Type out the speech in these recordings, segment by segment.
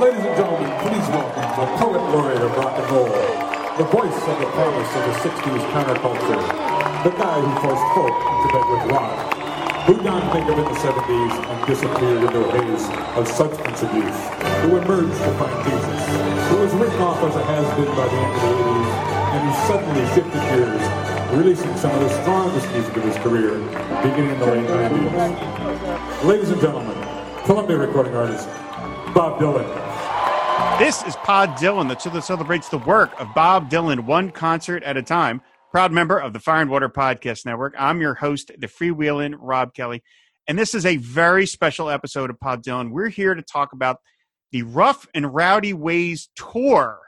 Ladies and gentlemen, please welcome the poet laureate of rock and roll, the voice of the promise of the 60s counterculture, the guy who forced folk into bed with rock, who donned makeup in the 70s and disappeared into a haze of substance abuse, who emerged to find Jesus, who was written off as a has-been by the end of the 80s, and who suddenly shifted gears, releasing some of the strongest music of his career, beginning in the late 90s. Ladies and gentlemen, Columbia recording artist, Bob Dylan. This is Pod Dylan, the show that celebrates the work of Bob Dylan one concert at a time. Proud member of the Fire and Water Podcast Network. I'm your host, the freewheeling Rob Kelly. And this is a very special episode of Pod Dylan. We're here to talk about the Rough and Rowdy Ways tour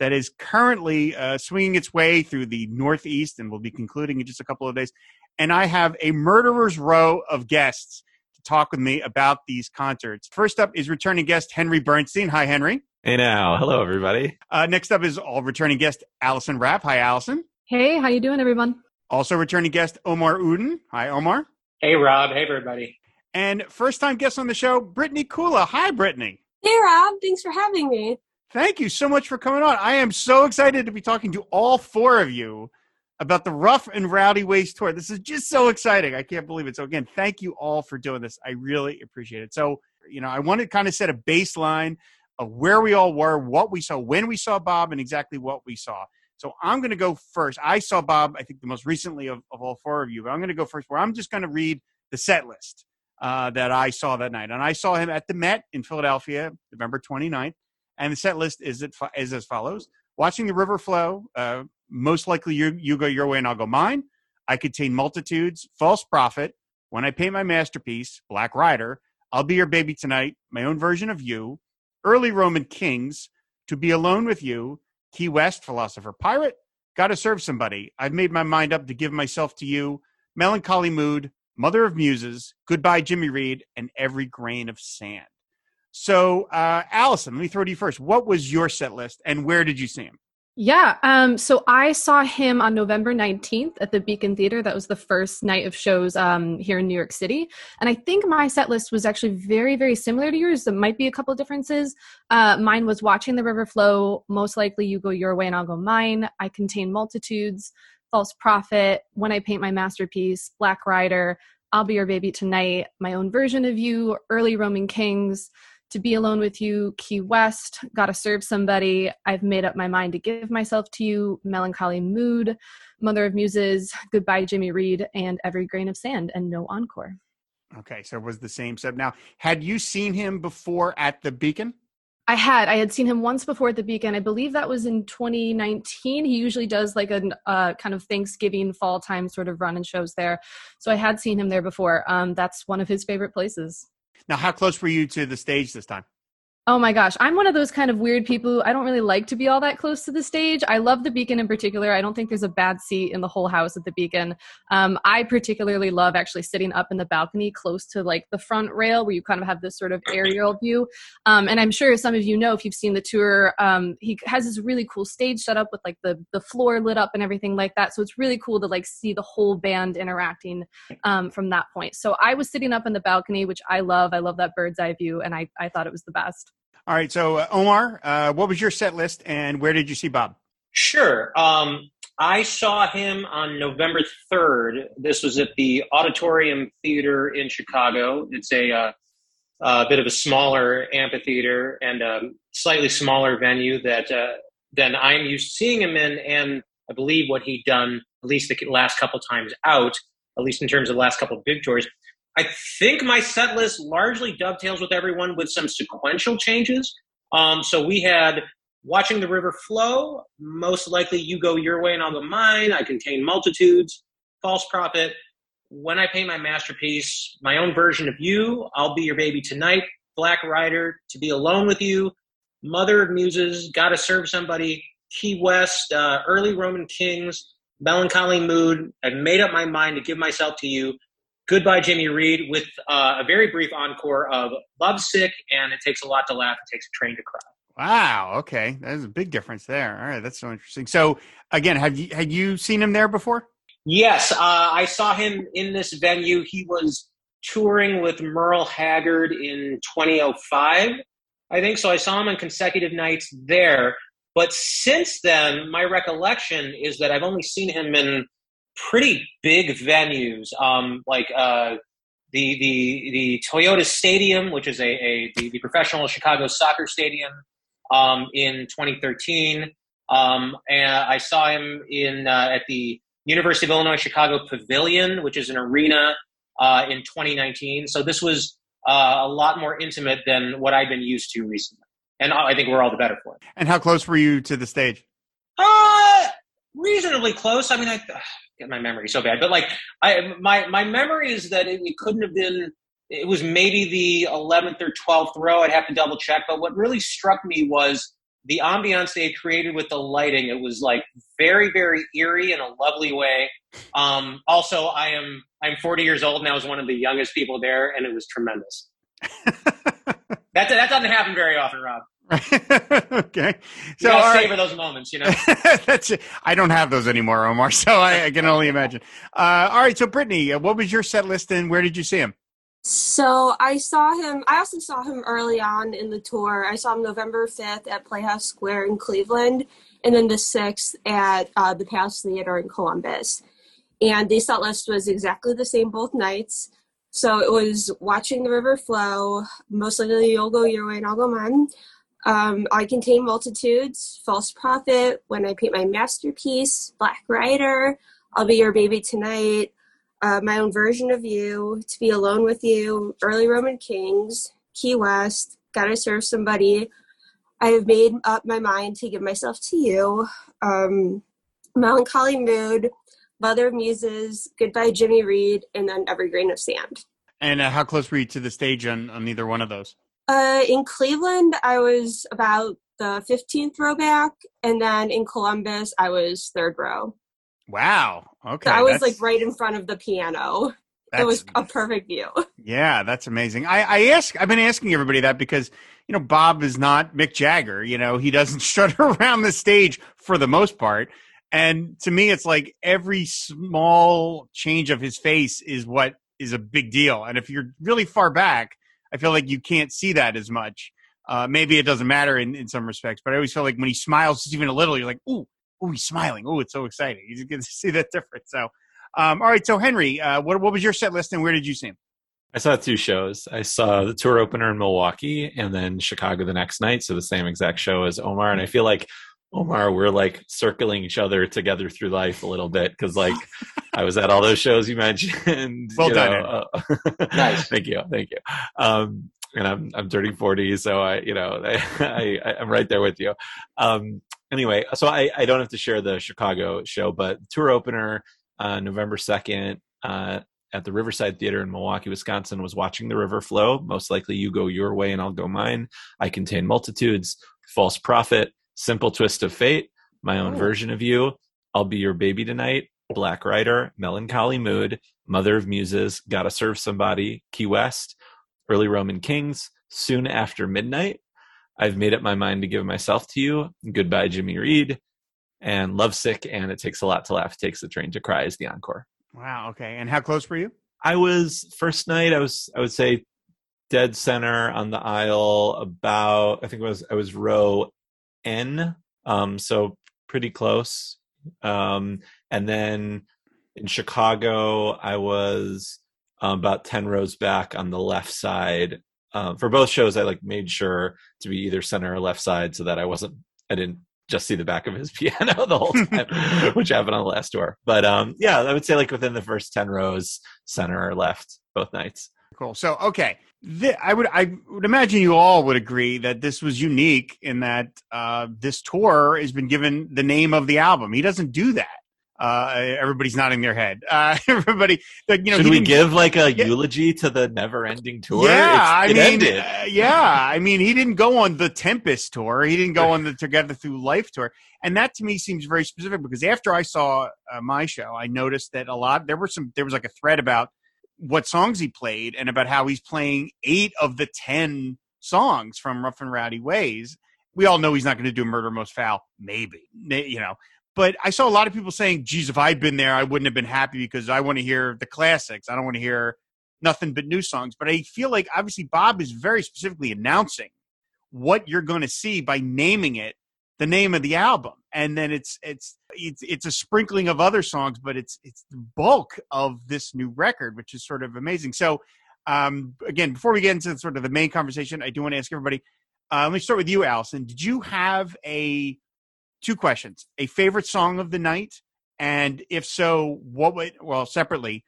that is currently uh, swinging its way through the Northeast and will be concluding in just a couple of days. And I have a murderer's row of guests to talk with me about these concerts. First up is returning guest Henry Bernstein. Hi, Henry. Hey now. Hello, everybody. Uh, next up is all returning guest Allison Rapp. Hi, Allison. Hey, how you doing, everyone? Also returning guest Omar Uddin. Hi, Omar. Hey, Rob. Hey, everybody. And first time guest on the show, Brittany Kula. Hi, Brittany. Hey, Rob. Thanks for having me. Thank you so much for coming on. I am so excited to be talking to all four of you about the Rough and Rowdy Ways tour. This is just so exciting. I can't believe it. So again, thank you all for doing this. I really appreciate it. So, you know, I want to kind of set a baseline of where we all were, what we saw, when we saw Bob, and exactly what we saw. So I'm going to go first. I saw Bob, I think the most recently of, of all four of you, but I'm going to go first where I'm just going to read the set list uh, that I saw that night. And I saw him at the Met in Philadelphia, November 29th. And the set list is, it, is as follows. Watching the river flow, uh, most likely you, you go your way and I'll go mine. I contain multitudes, false prophet. When I paint my masterpiece, Black Rider, I'll be your baby tonight, my own version of you, early Roman kings, to be alone with you, Key West, philosopher pirate, gotta serve somebody. I've made my mind up to give myself to you, melancholy mood, mother of muses, goodbye Jimmy Reed, and every grain of sand. So, uh, Allison, let me throw to you first. What was your set list and where did you see him? Yeah, um, so I saw him on November 19th at the Beacon Theater. That was the first night of shows um, here in New York City. And I think my set list was actually very, very similar to yours. There might be a couple differences. Uh, mine was Watching the River Flow, Most Likely You Go Your Way and I'll Go Mine. I Contain Multitudes, False Prophet, When I Paint My Masterpiece, Black Rider, I'll Be Your Baby Tonight, My Own Version of You, Early Roman Kings, to be alone with you, Key West, gotta serve somebody, I've made up my mind to give myself to you, melancholy mood, Mother of Muses, goodbye Jimmy Reed, and every grain of sand, and no encore. Okay, so it was the same set. Now, had you seen him before at the Beacon? I had. I had seen him once before at the Beacon. I believe that was in 2019. He usually does like a uh, kind of Thanksgiving fall time sort of run and shows there. So I had seen him there before. Um, that's one of his favorite places. Now, how close were you to the stage this time? Oh my gosh, I'm one of those kind of weird people. I don't really like to be all that close to the stage. I love the Beacon in particular. I don't think there's a bad seat in the whole house at the Beacon. Um, I particularly love actually sitting up in the balcony close to like the front rail where you kind of have this sort of aerial view. Um, and I'm sure some of you know if you've seen the tour, um, he has this really cool stage set up with like the the floor lit up and everything like that. So it's really cool to like see the whole band interacting um, from that point. So I was sitting up in the balcony, which I love. I love that bird's eye view, and I I thought it was the best. All right. So, uh, Omar, uh, what was your set list and where did you see Bob? Sure. Um, I saw him on November 3rd. This was at the Auditorium Theater in Chicago. It's a, uh, a bit of a smaller amphitheater and a slightly smaller venue that uh, than I'm used to seeing him in. And I believe what he'd done, at least the last couple times out, at least in terms of the last couple big tours, I think my set list largely dovetails with everyone with some sequential changes. Um, so we had watching the river flow. Most likely, you go your way and I'll go mine. I contain multitudes. False prophet. When I paint my masterpiece, my own version of you. I'll be your baby tonight. Black Rider. To be alone with you. Mother of Muses. Gotta serve somebody. Key West. Uh, early Roman Kings. Melancholy mood. I've made up my mind to give myself to you. Goodbye, Jimmy Reed, with uh, a very brief encore of Lovesick and It Takes a Lot to Laugh, It Takes a Train to Cry. Wow. Okay, there's a big difference there. All right, that's so interesting. So, again, have you had you seen him there before? Yes, uh, I saw him in this venue. He was touring with Merle Haggard in 2005, I think so. I saw him on consecutive nights there. But since then, my recollection is that I've only seen him in pretty big venues, um, like uh, the the the Toyota Stadium, which is a, a the, the professional Chicago soccer stadium, um, in 2013. Um, and I saw him in uh, at the University of Illinois Chicago Pavilion, which is an arena, uh, in 2019. So this was uh, a lot more intimate than what I've been used to recently, and I think we're all the better for it. And how close were you to the stage? Uh, reasonably close. I mean, I get my memory so bad, but like, I my my memory is that it, it couldn't have been. It was maybe the 11th or 12th row. I'd have to double check. But what really struck me was the ambiance they had created with the lighting. It was like very, very eerie in a lovely way. Um, also, I am I'm 40 years old and I was one of the youngest people there, and it was tremendous. that that doesn't happen very often, Rob. okay. So So you all gotta right. savor those moments, you know. That's it. I don't have those anymore, Omar. So I, I can only imagine. Uh, all right. So Brittany, uh, what was your set list and where did you see him? So I saw him. I also saw him early on in the tour. I saw him November fifth at Playhouse Square in Cleveland, and then the sixth at uh, the Palace Theater in Columbus. And the set list was exactly the same both nights. So it was watching the river flow, mostly you'll go your way and I'll go mine. Um, I contain multitudes, false prophet, when I paint my masterpiece, Black Rider, I'll be your baby tonight, uh, my own version of you, to be alone with you, early Roman kings, Key West, gotta serve somebody. I have made up my mind to give myself to you. Um, melancholy mood, mother of muses, goodbye Jimmy Reed, and then every grain of sand. And uh, how close were you to the stage on, on either one of those? Uh, in Cleveland, I was about the 15th row back, and then in Columbus, I was third row. Wow. Okay. So I was like right in front of the piano. It was a perfect view. Yeah, that's amazing. I, I ask I've been asking everybody that because, you know, Bob is not Mick Jagger. You know, he doesn't strut around the stage for the most part. And to me, it's like every small change of his face is what is a big deal. And if you're really far back, I feel like you can't see that as much. Uh, maybe it doesn't matter in, in some respects, but I always feel like when he smiles just even a little, you're like, ooh, ooh, he's smiling. Ooh, it's so exciting. You to see that difference. So, um, all right. So, Henry, uh, what, what was your set list and where did you see him? I saw two shows. I saw the tour opener in Milwaukee and then Chicago the next night. So the same exact show as Omar. And I feel like Omar, we're like circling each other together through life a little bit because like I was at all those shows you mentioned. Well you done, know, uh, Nice. thank you, thank you. Um, and I'm I'm turning forty, so I you know I, I I'm right there with you. Um, anyway, so I I don't have to share the Chicago show, but tour opener uh, November second. Uh, at the Riverside Theater in Milwaukee, Wisconsin, was watching the river flow. Most likely, you go your way and I'll go mine. I contain multitudes, false prophet, simple twist of fate, my own Oh. version of you. I'll be your baby tonight. Black Rider, melancholy mood, mother of muses, gotta serve somebody. Key West, early Roman kings. Soon after midnight, I've made up my mind to give myself to you. Goodbye, Jimmy Reed. And Lovesick and It Takes a Lot to Laugh, Takes a Train to Cry is the encore. Wow. Okay. And how close were you? I was first night. I was I would say dead center on the aisle. About I think it was I was row N, um, so pretty close. Um, and then in Chicago, I was um, about ten rows back on the left side. Um, for both shows, I like made sure to be either center or left side so that I wasn't I didn't just see the back of his piano the whole time, which happened on the last tour. But um, yeah, I would say like within the first ten rows, center or left, both nights. Cool. So, okay, Th- I would I would imagine you all would agree that this was unique in that uh, this tour has been given the name of the album. He doesn't do that. Uh, everybody's nodding their head. Uh, everybody, like, you know, Should we give like a Yeah. eulogy to the never-ending tour? Yeah, It's- I mean, uh, yeah, I mean, he didn't go on the Tempest tour. He didn't go on the Together Through Life tour, and that to me seems very specific because after I saw uh, my show, I noticed that a lot there were some there was like a thread about what songs he played and about how he's playing eight of the ten songs from Rough and Rowdy Ways. We all know he's not going to do Murder Most Foul, maybe, you know. But I saw a lot of people saying, "Geez, if I'd been there, I wouldn't have been happy because I want to hear the classics. I don't want to hear nothing but new songs." But I feel like obviously Bob is very specifically announcing what you're going to see by naming it the name of the album and then it's it's it's it's a sprinkling of other songs but it's it's the bulk of this new record which is sort of amazing. So um again before we get into sort of the main conversation i do want to ask everybody uh, let me start with you allison. Did you have a two questions. A favorite song of the night? And if so what would well separately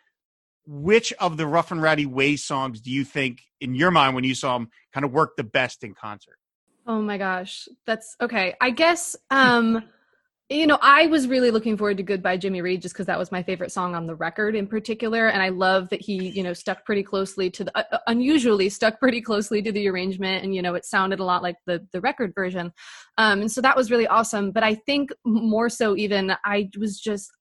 which of the rough and rowdy Way songs do you think in your mind when you saw them kind of worked the best in concert? Oh my gosh. That's okay. I guess um you know, I was really looking forward to Goodbye Jimmy Reed just because that was my favorite song on the record in particular. And I love that he, you know, stuck pretty closely to the, uh, unusually stuck pretty closely to the arrangement. And, you know, it sounded a lot like the, the record version. Um, and so that was really awesome. But I think more so even, I was just,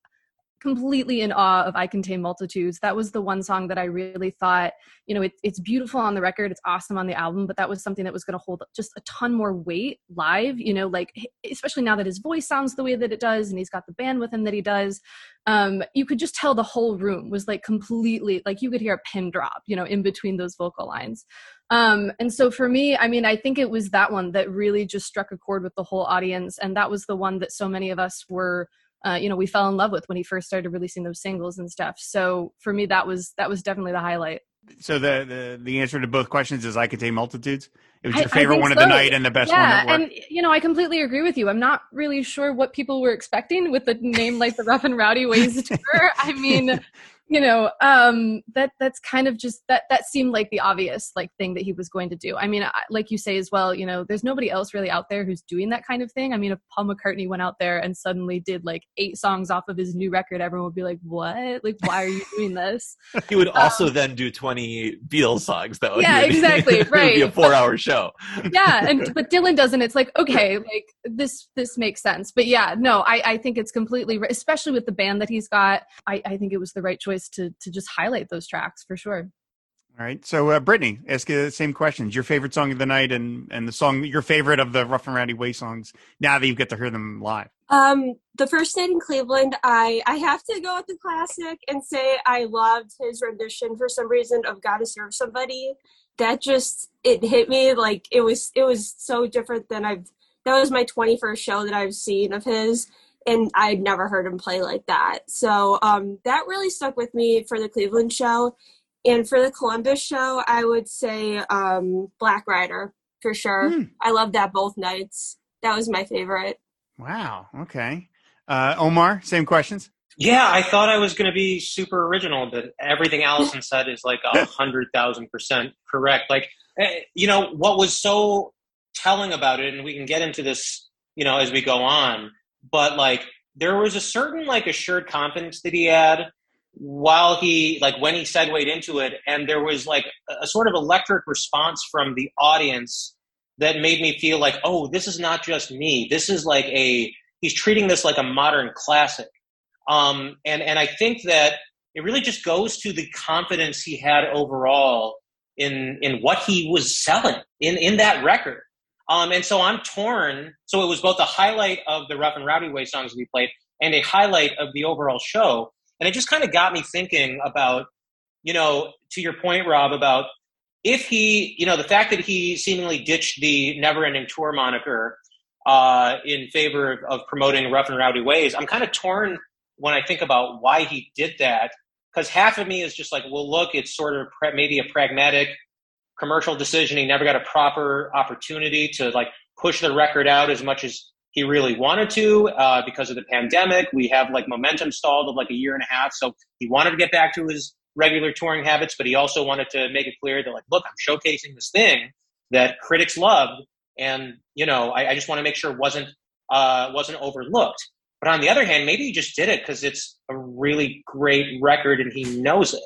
completely in awe of I Contain Multitudes. That was the one song that I really thought, you know, it, it's beautiful on the record, it's awesome on the album, but that was something that was going to hold just a ton more weight live, you know, like especially now that his voice sounds the way that it does and he's got the band with him that he does. Um, you could just tell the whole room was like completely, like you could hear a pin drop, you know, in between those vocal lines. Um, and so for me, I mean, I think it was that one that really just struck a chord with the whole audience. And that was the one that so many of us were uh, you know we fell in love with when he first started releasing those singles and stuff. So for me that was that was definitely the highlight. So the the, the answer to both questions is i contain multitudes? It was your favorite one so. of the night and the best one. yeah, one and you know i completely agree with you. I'm not really sure what people were expecting with the name like the rough and rowdy ways tour. I mean you know um that that's kind of just that that seemed like the obvious like thing that he was going to do. I mean I, like you say as well you know there's nobody else really out there who's doing that kind of thing. I mean if paul mccartney went out there and suddenly did like eight songs off of his new record everyone would be like what? Like why are you doing this? He would also um, then do 20 beatles songs though. Yeah exactly right it would be a four hour show. Yeah and but dylan doesn't. It's like okay like this this makes sense. But yeah no i i think it's completely especially with the band that he's got i i think it was the right choice choice to to just highlight those tracks for sure. All right. So, uh, Brittany, ask you the same questions. Your favorite song of the night and, and the song, your favorite of the Rough and Rowdy Way songs now that you get to hear them live? Um, the first night in Cleveland, I, I have to go with the classic and say I loved his rendition for some reason of Gotta Serve Somebody. That just, it hit me like it was, it was so different than I've, that was my 21st show that I've seen of his and I'd never heard him play like that. So um, that really stuck with me for the Cleveland show. And for the Columbus show, I would say um, Black Rider for sure. Hmm. I loved that both nights. That was my favorite. Wow. Okay. Uh, Omar, same questions. Yeah, I thought I was going to be super original, but everything Allison said is like a hundred thousand percent correct. Like, eh, you know, what was so telling about it, and we can get into this, you know, as we go on, but like there was a certain like assured confidence that he had while he like when he segued into it and there was like a sort of electric response from the audience that made me feel like oh this is not just me. This is like a he's treating this like a modern classic. Um and and i think that it really just goes to the confidence he had overall in in what he was selling in in that record um, and so I'm torn. So it was both a highlight of the Rough and Rowdy Way songs we played and a highlight of the overall show. And it just kind of got me thinking about, you know, to your point, Rob, about if he, you know, the fact that he seemingly ditched the never ending tour moniker uh, in favor of, of promoting Rough and Rowdy Ways, I'm kind of torn when I think about why he did that. Because half of me is just like, well, look, it's sort of maybe a pragmatic commercial decision. He never got a proper opportunity to like push the record out as much as he really wanted to uh, because of the pandemic. We have like momentum stalled of like a year and a half. So he wanted to get back to his regular touring habits, but he also wanted to make it clear that like, look, I'm showcasing this thing that critics loved, and you know, I, I just want to make sure it wasn't uh, wasn't overlooked. But on the other hand, maybe he just did it because it's a really great record and he knows it.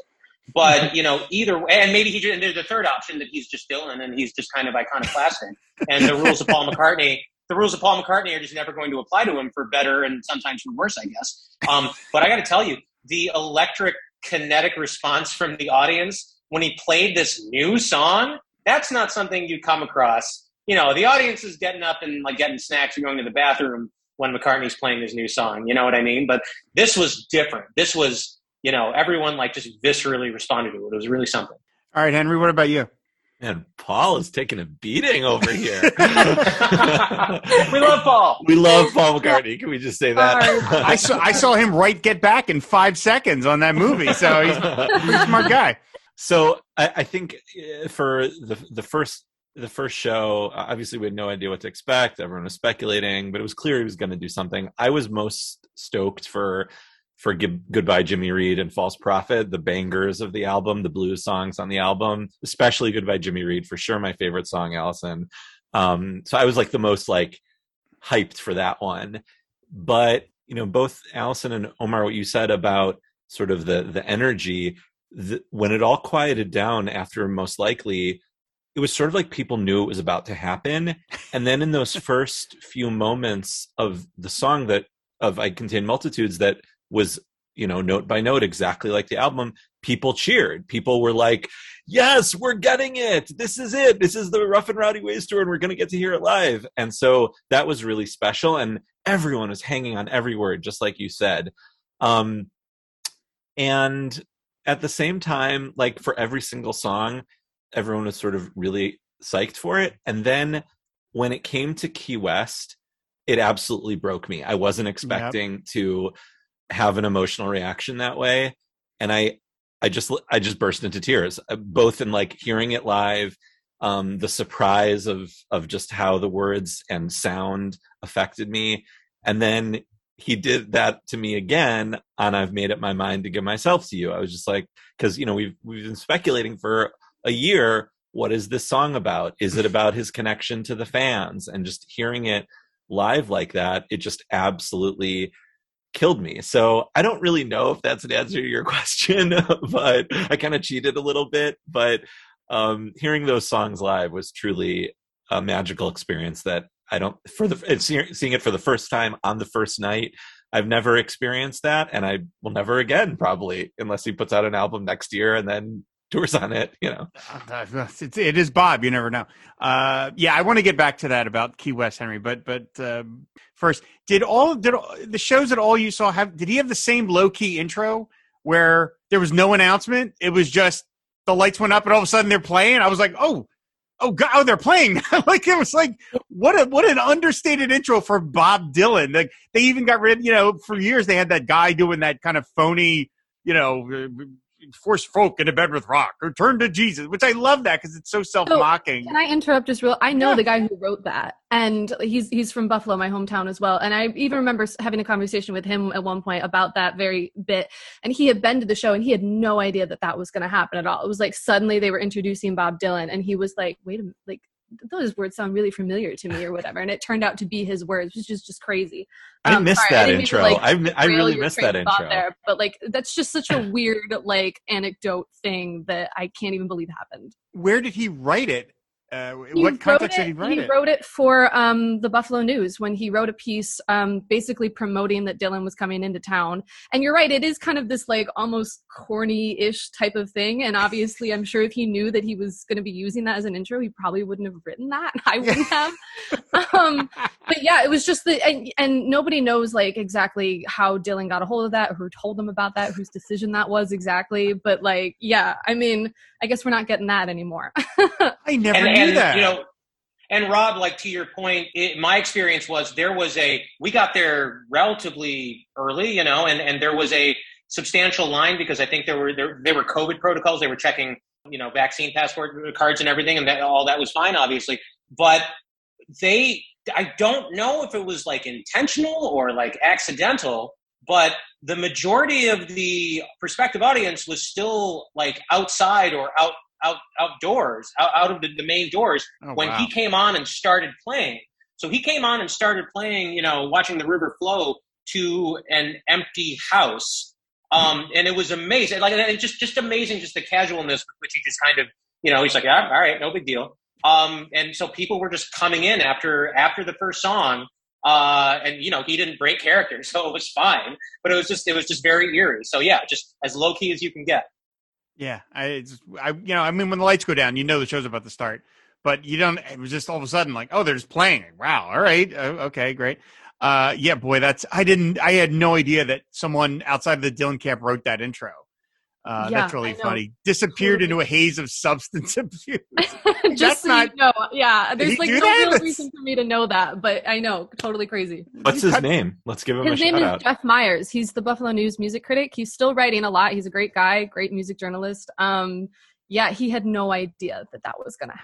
But you know, either way, and maybe he and there's a third option that he's just Dylan and he's just kind of iconoclastic. and the rules of Paul McCartney, the rules of Paul McCartney are just never going to apply to him for better and sometimes for worse, I guess. Um, but I got to tell you, the electric kinetic response from the audience when he played this new song, that's not something you come across. You know, the audience is getting up and like getting snacks and going to the bathroom when McCartney's playing his new song. You know what I mean? But this was different. This was you know, everyone like just viscerally responded to it. It was really something. All right, Henry, what about you? And Paul is taking a beating over here. we love Paul. We love Paul McCartney. Can we just say that? I saw I saw him right "Get Back" in five seconds on that movie, so he's a pretty smart guy. So I, I think uh, for the the first the first show, uh, obviously we had no idea what to expect. Everyone was speculating, but it was clear he was going to do something. I was most stoked for for Goodbye Jimmy Reed and False Prophet, the bangers of the album, the blues songs on the album, especially Goodbye Jimmy Reed, for sure my favorite song, Allison. Um, so I was like the most like hyped for that one. But you know, both Allison and Omar, what you said about sort of the the energy, the, when it all quieted down after most likely, it was sort of like people knew it was about to happen. And then in those first few moments of the song that of I contain multitudes that was you know note by note exactly like the album people cheered. People were like yes we're getting it. This is it. This is the rough and rowdy ways tour and we're going to get to hear it live. And so that was really special and everyone was hanging on every word just like you said. Um and at the same time like for every single song everyone was sort of really psyched for it. And then when it came to key west it absolutely broke me. I wasn't expecting yep. to have an emotional reaction that way. And i i just i just burst into tears uh, both in like hearing it live um the surprise of of just how the words and sound affected me. And then he did that to me again and i've made up my mind to give myself to you. I was just like because you know we've we've been speculating for a year what is this song about? Is it about his connection to the fans? And just hearing it live like that it just absolutely killed me. So I don't really know if that's an answer to your question, but I kind of cheated a little bit. But um, hearing those songs live was truly a magical experience that I don't for the seeing it for the first time on the first night. I've never experienced that, and I will never again, probably, unless he puts out an album next year and then tours on it. You know, uh, it's, it is Bob. You never know. Uh, yeah, I want to get back to that about Key West, Henry. But but uh, first, did all did all, the shows that all you saw have? Did he have the same low key intro where there was no announcement? It was just the lights went up and all of a sudden they're playing. I was like, oh. Oh God! Oh, they're playing. like it was like what a what an understated intro for Bob Dylan. Like they even got rid. You know, for years they had that guy doing that kind of phony. You know, force folk into bed with rock or turn to Jesus, which I love that because it's so self mocking. So, can I interrupt just real? I know yeah. the guy who wrote that, and he's he's from Buffalo, my hometown as well. And I even remember having a conversation with him at one point about that very bit. And he had been to the show, and he had no idea that that was going to happen at all. It was like suddenly they were introducing Bob Dylan, and he was like, "Wait a minute, like." Those words sound really familiar to me or whatever and it turned out to be his words which is just crazy. Um, i missed that intro to, like, i, I really missed that intro. there, but like that's just such a weird like anecdote thing that i can't even believe happened. Where did he write it uh, what context it, did he write he it? wrote it for um, the Buffalo News when he wrote a piece um, basically promoting that Dylan was coming into town. And you're right, it is kind of this like almost corny-ish type of thing. And obviously, I'm sure if he knew that he was going to be using that as an intro, he probably wouldn't have written that. I wouldn't have. um, but yeah, it was just the and, and nobody knows like exactly how Dylan got a hold of that, who told him about that, whose decision that was exactly. But like, yeah, I mean, I guess we're not getting that anymore. I never and, and, that. You know, and Rob, like to your point, it, my experience was there was a we got there relatively early, you know, and and there was a substantial line because I think there were there, there were COVID protocols. They were checking, you know, vaccine passport cards and everything, and that all that was fine, obviously. But they, I don't know if it was like intentional or like accidental, but the majority of the prospective audience was still like outside or out out outdoors, out, out of the, the main doors oh, when wow. he came on and started playing. So he came on and started playing, you know, watching the river flow to an empty house. Um, and it was amazing. Like, it's just, just amazing, just the casualness with which he just kind of, you know, he's like, yeah, all right, no big deal. Um, and so people were just coming in after, after the first song. Uh, and you know, he didn't break character, so it was fine, but it was just, it was just very eerie. So yeah, just as low key as you can get. Yeah, I, I, you know, I mean, when the lights go down, you know the show's about to start, but you don't. It was just all of a sudden like, oh, they're just playing. Wow, all right, uh, okay, great. Uh, yeah, boy, that's I didn't. I had no idea that someone outside of the Dylan camp wrote that intro. Uh, Yeah, that's really funny. Disappeared Totally. into a haze of substance abuse. Just That's so not- you know, yeah. There's like no that? real That's- reason for me to know that, but I know, totally crazy. What's his name? Let's give him His a name shout is out. Jeff Miers. He's the Buffalo News music critic. He's still writing a lot. He's a great guy, great music journalist. Um, yeah, he had no idea that that was going to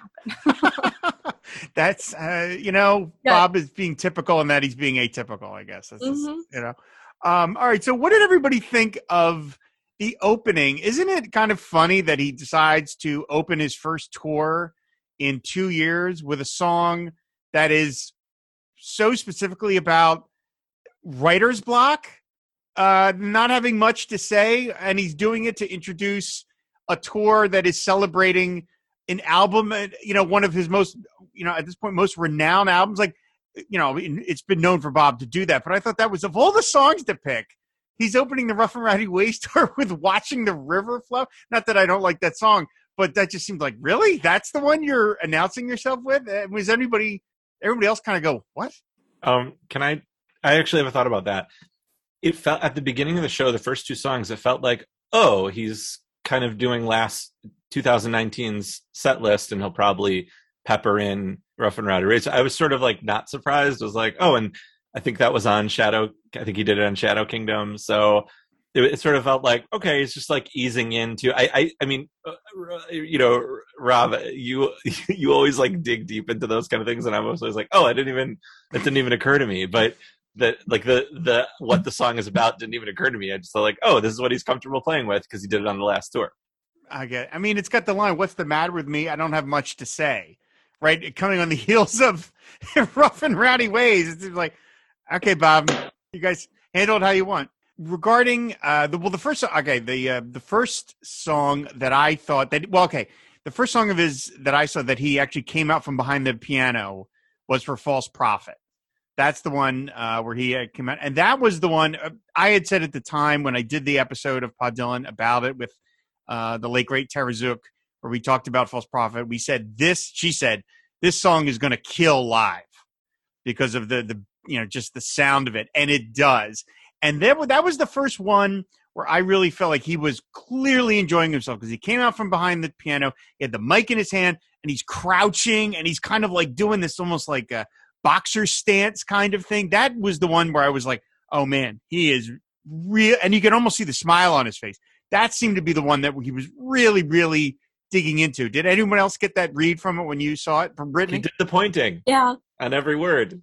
happen. That's uh, you know, Yeah. Bob is being typical and that he's being atypical. I guess That's just, you know. Um, all right. So, what did everybody think of the opening? Isn't it kind of funny that he decides to open his first tour in two years with a song that is so specifically about writer's block, uh, not having much to say, and he's doing it to introduce a tour that is celebrating an album, uh, you know, one of his most, you know, at this point, most renowned albums. Like, you know, it's been known for Bob to do that, but I thought that was of all the songs to pick. He's opening the Rough and Rowdy Ways tour with "Watching the River Flow." Not that I don't like that song, but that just seemed like really that's the one you're announcing yourself with. Uh, Was anybody, everybody else, kind of go what? Um, can I? I actually have a thought about that. It felt at the beginning of the show, the first two songs, it felt like, oh, he's kind of doing last 2019's set list, and he'll probably pepper in Rough and Rowdy Ways. I was sort of like not surprised. I was like, oh, and I think that was on Shadow. I think he did it on Shadow Kingdom. So it, it sort of felt like okay, it's just like easing into. I, I, I mean, uh, you know, Rob, you you always like dig deep into those kind of things, and I'm always like, oh, I didn't even that didn't even occur to me, but. That like the the what the song is about didn't even occur to me. I just thought like, oh, this is what he's comfortable playing with because he did it on the last tour. I get. I mean, it's got the line, "What's the matter with me? I don't have much to say." Right, coming on the heels of "Rough and Rowdy Ways." It's like, okay, Bob, you guys handle it how you want. Regarding uh, the well, the first okay, the uh, the first song that I thought that well, okay, the first song of his that I saw that he actually came out from behind the piano was for "False Prophet." That's the one uh, where he uh, came out, and that was the one uh, I had said at the time when I did the episode of Pod Dylan about it with uh, the late great Tara Zook, where we talked about false prophet. We said this. She said this song is going to kill live because of the the you know just the sound of it, and it does. And then that was the first one where I really felt like he was clearly enjoying himself because he came out from behind the piano, he had the mic in his hand, and he's crouching and he's kind of like doing this almost like a boxer stance kind of thing. That was the one where I was like, oh man, he is real, and you can almost see the smile on his face that seemed to be the one that he was really, really digging into. Did anyone else get that read from it when you saw it from He Brittany? did the pointing Yeah. on every word.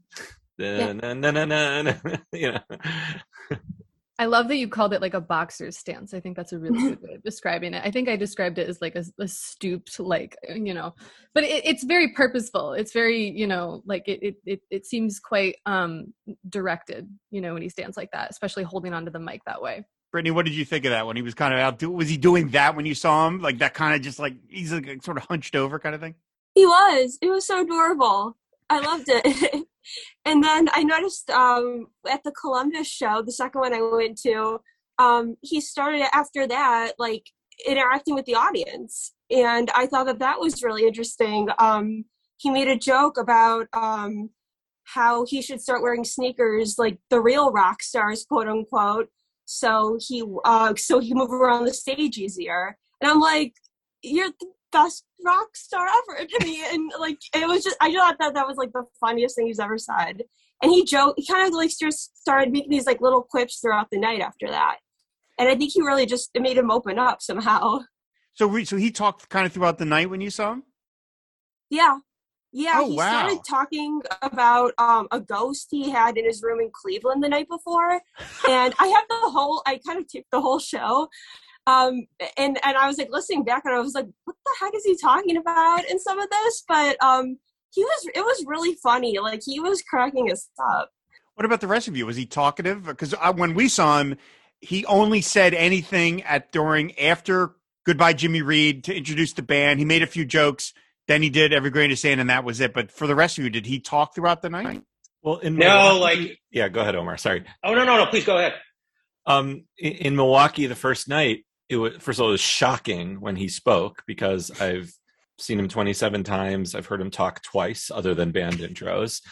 I love that you called it like a boxer's stance. I think that's a really good way of describing it. I think I described it as like a, a stooped, like you know, but it, it's very purposeful. It's very you know, like it, it it it seems quite um directed. You know, when he stands like that, especially holding onto the mic that way. Brittany, what did you think of that when he was kind of out? Was he doing that when you saw him? Like that kind of just like he's like sort of hunched over kind of thing? He was. It was so adorable. I loved it. And then I noticed um, at the Columbus show, the second one I went to, um, he started after that, like interacting with the audience. And I thought that that was really interesting. Um, he made a joke about um, how he should start wearing sneakers like the real rock stars, quote unquote. So he, uh, so he move around the stage easier. And I'm like, you're best rock star ever to me. And like, it was just, I thought that that was like the funniest thing he's ever said. And he joked, he kind of like just started making these like little quips throughout the night after that. And I think he really just, it made him open up somehow. So, re- so he talked kind of throughout the night when you saw him. Yeah. Yeah, Oh, he wow. started talking about um, a ghost he had in his room in Cleveland the night before, and I have the whole. I kind of taped the whole show, um, and and I was like listening back, and I was like, "What the heck is he talking about?" in some of this, but um, he was. It was really funny. Like he was cracking us up. What about the rest of you? Was he talkative? Because when we saw him, he only said anything at during after goodbye Jimmy Reed to introduce the band. He made a few jokes. Then he did every grain of sand, and that was it. But for the rest of you, did he talk throughout the night? Well, in No, Milwaukee- like- yeah, go ahead, Omar. Sorry. Oh no, no, no! Please go ahead. Um, in, in Milwaukee, the first night, it was first of all, it was shocking when he spoke because I've seen him 27 times. I've heard him talk twice, other than band intros,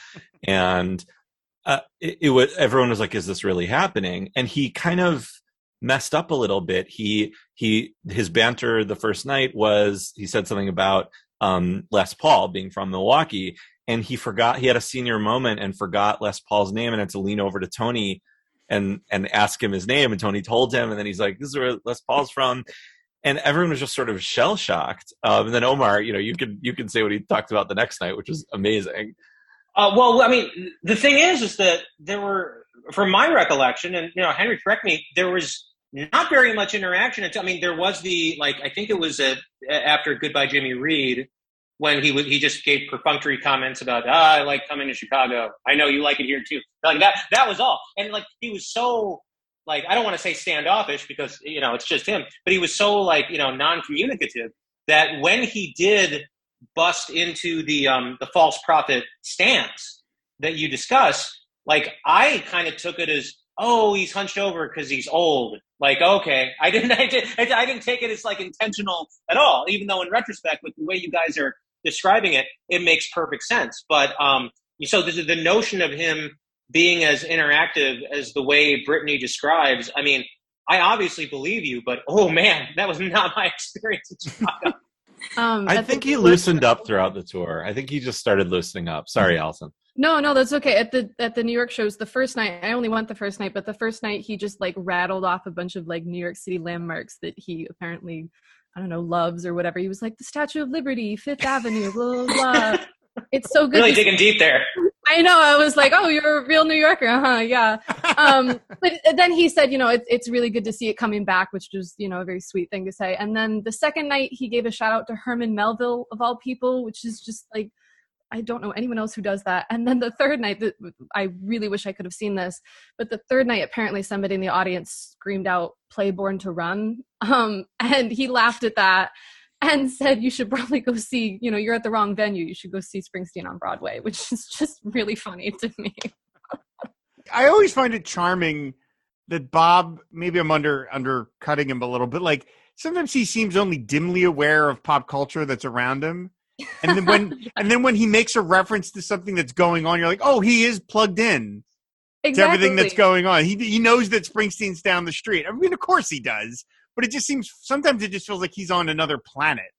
and uh, it, it was everyone was like, "Is this really happening?" And he kind of messed up a little bit. He he his banter the first night was he said something about um, Les Paul being from Milwaukee, and he forgot he had a senior moment and forgot Les Paul's name, and had to lean over to Tony and and ask him his name, and Tony told him, and then he's like, "This is where Les Paul's from." And everyone was just sort of shell shocked. Um, and then Omar, you know, you can you can say what he talked about the next night, which was amazing. Uh, well, I mean, the thing is, is that there were, from my recollection, and you know, Henry, correct me, there was not very much interaction. Until, I mean, there was the like, I think it was a, after Goodbye Jimmy Reed when he was he just gave perfunctory comments about ah, I like coming to Chicago. I know you like it here too. Like that. That was all. And like he was so like I don't want to say standoffish because you know it's just him, but he was so like you know non-communicative that when he did bust into the um, the false prophet stance that you discuss, like I kind of took it as oh he's hunched over because he's old. Like okay, I didn't I, did, I didn't take it as like intentional at all. Even though in retrospect, with the way you guys are describing it, it makes perfect sense. But um, so the, the notion of him being as interactive as the way Brittany describes, I mean, I obviously believe you, but oh man, that was not my experience in Um, I at the think he loosened up throughout the tour. I think he just started loosening up. Sorry, Allison. No, no, that's okay. At the at the New York shows, the first night I only went the first night, but the first night he just like rattled off a bunch of like New York City landmarks that he apparently I don't know loves or whatever. He was like the Statue of Liberty, Fifth Avenue, blah blah. blah. It's so good. really digging deep there. I know. I was like, oh, you're a real New Yorker, huh? Yeah. Um, but then he said, you know, it's it's really good to see it coming back, which was, you know, a very sweet thing to say. And then the second night, he gave a shout out to Herman Melville of all people, which is just like, I don't know anyone else who does that. And then the third night, I really wish I could have seen this, but the third night, apparently somebody in the audience screamed out, "Play Born to Run," um, and he laughed at that and said you should probably go see you know you're at the wrong venue you should go see springsteen on broadway which is just really funny to me I always find it charming that Bob. Maybe I'm under undercutting him a little bit. Like sometimes he seems only dimly aware of pop culture that's around him, and then when and then when he makes a reference to something that's going on, you're like, oh, he is plugged in to everything that's going on. He he knows that Springsteen's down the street. I mean, of course he does, but it just seems sometimes it just feels like he's on another planet.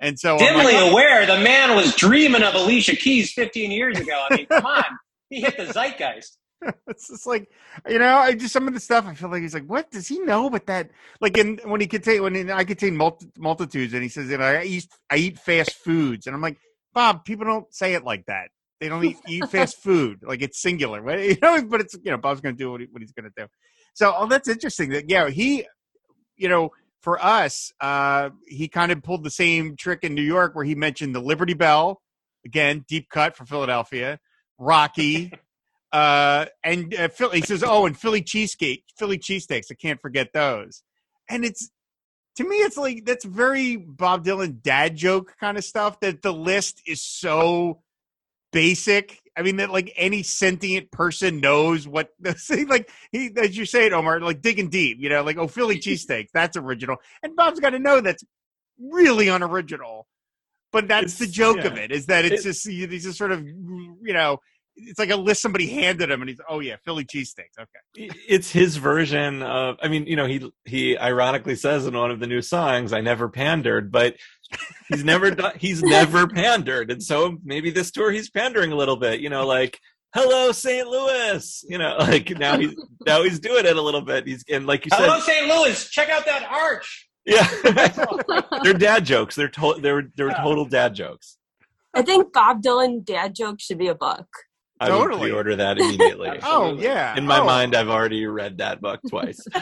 And so Dimly like, oh. aware, the man was dreaming of Alicia Keys 15 years ago. I mean, come on, he hit the zeitgeist. it's just like you know i just some of the stuff i feel like he's like what? Does he know but that like in when he contain when in, i contain multi, multitudes and he says you know i eat i eat fast foods. And i'm like bob people don't say it like that. They don't eat, eat fast food. Like it's singular. Right? you know but it's you know bob's gonna do what, he, what he's gonna do. So oh that's interesting that yeah he you know for us uh he kind of pulled the same trick in new york where he mentioned the liberty bell again deep cut for philadelphia rocky uh, and uh, Philly, he says, "Oh, and Philly cheesecake, Philly cheesesteaks. I can't forget those." And it's to me, it's like that's very Bob Dylan dad joke kind of stuff. That the list is so basic. I mean, that like any sentient person knows what the like he as you say it, Omar, like digging deep. You know, like oh, Philly cheesesteaks, that's original, and Bob's got to know that's really unoriginal. But that's the It's- joke of it is that it's It- just he's just sort of you know it's like a list somebody handed him, and he's oh yeah, Philly cheesesteaks. Okay, it's his version of i mean you know he he ironically says in one of the new songs i never pandered but he's never done he's never pandered and so maybe this tour he's pandering a little bit you know like hello st louis you know like now he's now he's doing it a little bit he's and like you said Hello, St. Louis. Check out that arch. yeah they're dad jokes they're to- they're they're total dad jokes I think Bob Dylan dad jokes should be a book. I would Totally. pre-order that immediately oh yeah. in my Oh, mind i've already read that book twice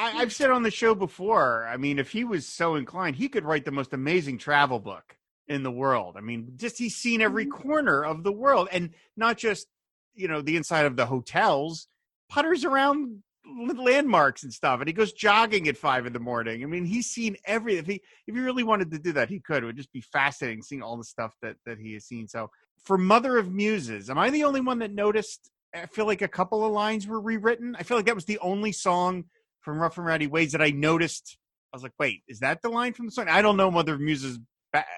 I, I've said on the show before. I mean, if he was so inclined, he could write the most amazing travel book in the world. I mean, just he's seen every mm-hmm. corner of the world, and not just you know the inside of the hotels. Putters around landmarks and stuff, and he goes jogging at five in the morning. I mean, he's seen every. If he if he really wanted to do that, he could. It would just be fascinating seeing all the stuff that that he has seen. So, for Mother of Muses, am I the only one that noticed? I feel like a couple of lines were rewritten. I feel like that was the only song from Rough and Rowdy Ways that I noticed. I was like, wait, is that the line from the song? I don't know Mother of Muses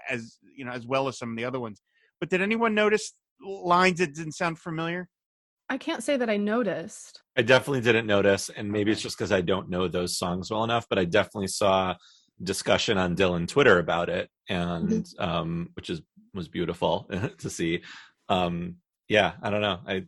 as you know as well as some of the other ones, but did anyone notice lines that didn't sound familiar? I can't say that I noticed. I definitely didn't notice, and maybe it's just because I don't know those songs well enough. But I definitely saw discussion on Dylan Twitter about it, and Mm-hmm. um, which is was beautiful to see. Um, yeah, I don't know. I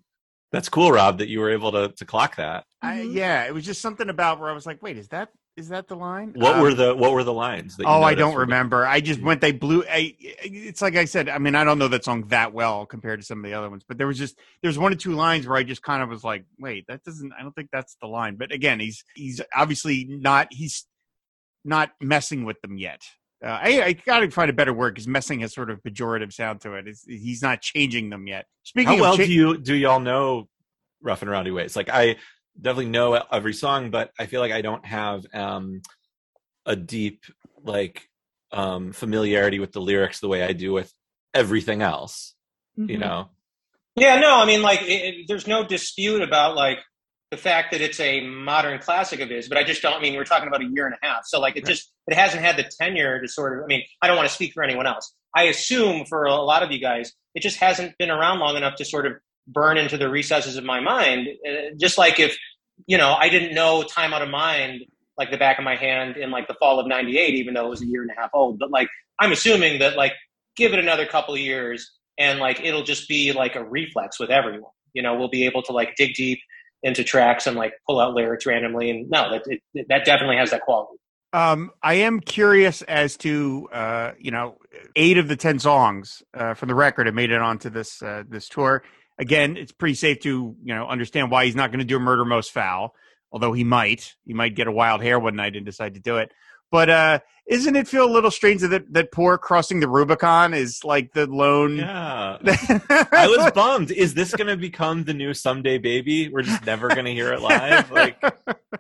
that's cool, Rob, that you were able to to clock that. I, Mhm. yeah, it was just something about where I was like, wait, is that is that the line? What Um, were the what were the lines? Oh, I don't were the- remember. I just went. They blew. I, it's like I said. I mean, I don't know that song that well compared to some of the other ones, but there was just there's one or two lines where I just kind of was like, wait, that doesn't. I don't think that's the line. But again, he's he's obviously not. He's not messing with them yet. Uh, I, I got to find a better word because messing has sort of pejorative sound to it. It's, he's not changing them yet. Speaking How well of, cha- do you do y'all know Rough and Rowdy Ways? Like I definitely know every song, but I feel like I don't have um a deep like um familiarity with the lyrics the way I do with everything else. You Mhm. know, Yeah, no, I mean, like, it, it- there's no dispute about like the fact that it's a modern classic of his, but I just don't. I mean, we're talking about a year and a half, so like, it just it hasn't had the tenure to sort of. I mean, I don't want to speak for anyone else. I assume for a lot of you guys, it just hasn't been around long enough to sort of burn into the recesses of my mind. Uh, just like if you know, I didn't know "Time Out of Mind" like the back of my hand in like the fall of '98, even though it was a year and a half old. But like, I'm assuming that like, give it another couple of years and like it'll just be like a reflex with everyone. You know, we'll be able to like dig deep into tracks and like pull out lyrics randomly. And no, that it, that definitely has that quality. Um, I am curious as to uh, you know, eight of the ten songs uh, from the record have made it onto this uh, this tour. Again, it's pretty safe to you know understand why he's not going to do a murder most foul, although he might. He might get a wild hair one night and decide to do it. But uh, isn't it feel a little strange that that poor crossing the Rubicon is like the lone? yeah. I was bummed. Is this going to become the new "Someday Baby"? We're just never going to hear it live. Like,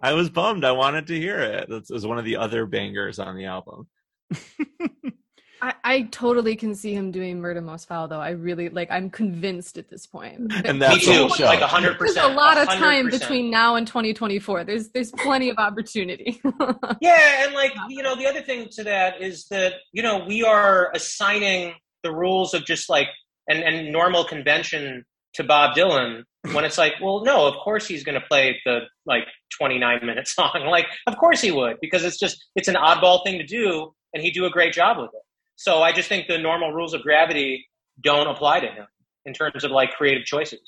I was bummed. I wanted to hear it. That was one of the other bangers on the album. I, I totally can see him doing Murder Most Foul, though. I really like. I'm convinced at this point. And Me that's the too. show. Like a hundred There's a lot of time 100%. between now and 2024. There's there's plenty of opportunity. Yeah, and like you know, the other thing to that is that you know we are assigning the rules of just like and and normal convention to Bob Dylan when it's like, well, no, of course he's going to play the like 29 minute song. Like, of course he would because it's just it's an oddball thing to do, and he'd do a great job with it. So I just think the normal rules of gravity don't apply to him in terms of like creative choices.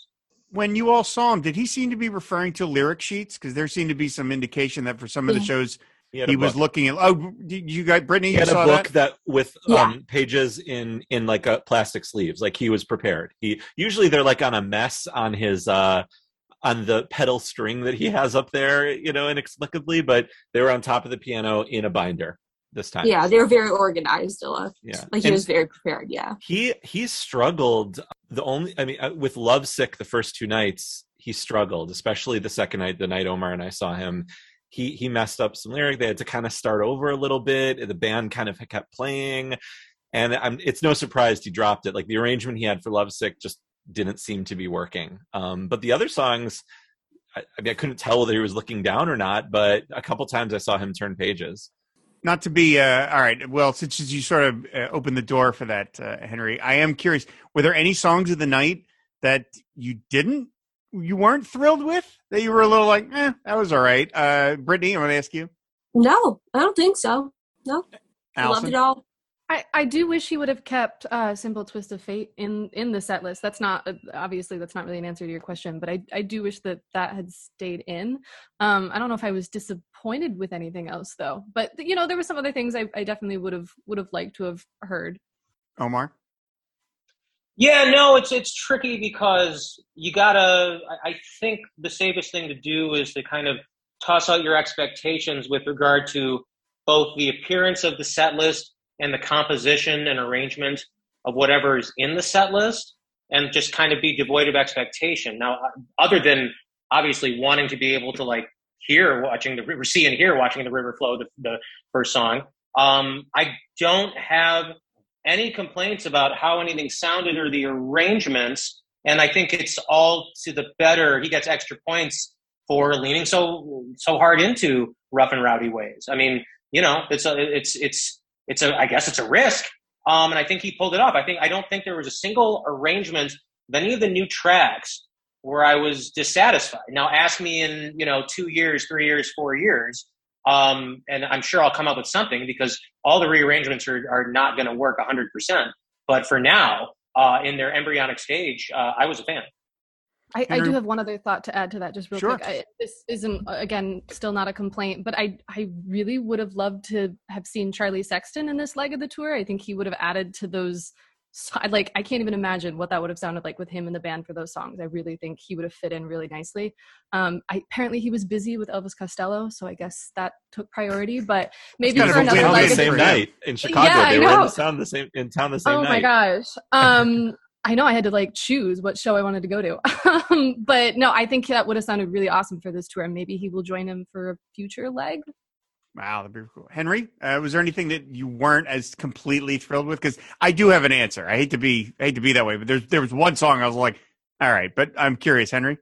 when you all saw him, did he seem to be referring to lyric sheets? Because there seemed to be some indication that for some of the shows He, he was looking at. Oh, did you guys, Brittany? He You had a book that? that, with Yeah. um, pages in in like a plastic sleeves. Like he was prepared. He usually they're like on a mess on his uh on the pedal string that he has up there, you know, inexplicably, but they were on top of the piano in a binder this time. Yeah, they were very organized. Dilla. Yeah. Like he And- was very prepared. Yeah. he he struggled the only i mean uh, with lovesick the first two nights he struggled especially the second night the night omar and i saw him he he messed up some lyric they had to kind of start over a little bit the band kind of kept playing and I'm, it's no surprise he dropped it like the arrangement he had for lovesick just didn't seem to be working um but the other songs I, I mean i couldn't tell whether he was looking down or not but a couple times i saw him turn pages Not to be uh, all right. Well, since you sort of uh, opened the door for that, uh, Henry, I am curious. Were there any songs of the night that you didn't, you weren't thrilled with? That you were a little like, eh, that was all right. Uh, Brittany, I want to ask you. No, I don't think so. No, I loved it all. I, I do wish he would have kept uh, "Simple Twist of Fate" in in the set list. That's not uh, obviously that's not really an answer to your question, but I I do wish that that had stayed in. Um, I don't know if I was disappointed with anything else though, but you know there were some other things I, I definitely would have would have liked to have heard. Omar. Yeah, no, it's it's tricky because you gotta. I, I think the safest thing to do is to kind of toss out your expectations with regard to both the appearance of the set list and the composition and arrangement of whatever is in the set list, and just kind of be devoid of expectation. Now, other than obviously wanting to be able to like hear watching the river, see and hear watching the river flow, the, the first song, um, I don't have any complaints about how anything sounded or the arrangements. And I think it's all to the better. He gets extra points for leaning so so hard into rough and rowdy ways. I mean, you know, it's a it's it's it's a I guess it's a risk. Um, and I think he pulled it off. I think I don't think there was a single arrangement of any of the new tracks where I was dissatisfied. Now, ask me in you know two years, three years, four years, um, and I'm sure I'll come up with something because all the rearrangements are, are not going to work 100%. But for now, uh, in their embryonic stage, uh, I was a fan. I, I, do have one other thought to add to that, just real Sure. quick. I, this isn't again still not a complaint, but I I really would have loved to have seen Charlie Sexton in this leg of the tour. I think he would have added to those. So- I- Like I can't even imagine what that would have sounded like with him in the band for those songs. I really think he would have fit in really nicely. Um, I, apparently he was busy with Elvis Costello, so I guess that took priority. But maybe for another win-win leg the of same night in Chicago. Yeah, I they were in know. the sound the same in town the same oh night. my gosh um i know i had to like choose what show i wanted to go to um, but no i think that would have sounded really awesome for this tour and maybe he will join him for a future leg Wow, that'd be cool. Henry, uh, was there anything that you weren't as completely thrilled with? Because I do have an answer. I hate to be I hate to be that way, but there's there was one song I was like, all right, but I'm curious, Henry.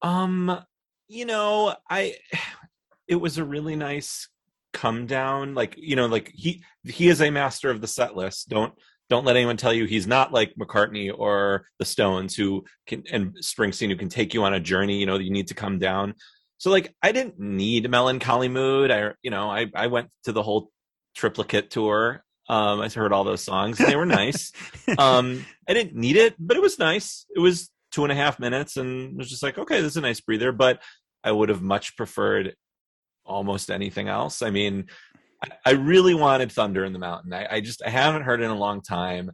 Um, you know, I it was a really nice come down. Like, you know, like he he is a master of the set list. Don't don't let anyone tell you he's not like McCartney or the Stones who can and Springsteen who can take you on a journey, you know, you need to come down. So like I didn't need melancholy mood. I you know, I I went to the whole triplicate tour. Um I heard all those songs and they were nice. um I didn't need it, but it was nice. It was two and a half minutes and it was just like, okay, this is a nice breather, but I would have much preferred almost anything else. I mean, I, I really wanted Thunder in the Mountain. I, I just I haven't heard it in a long time.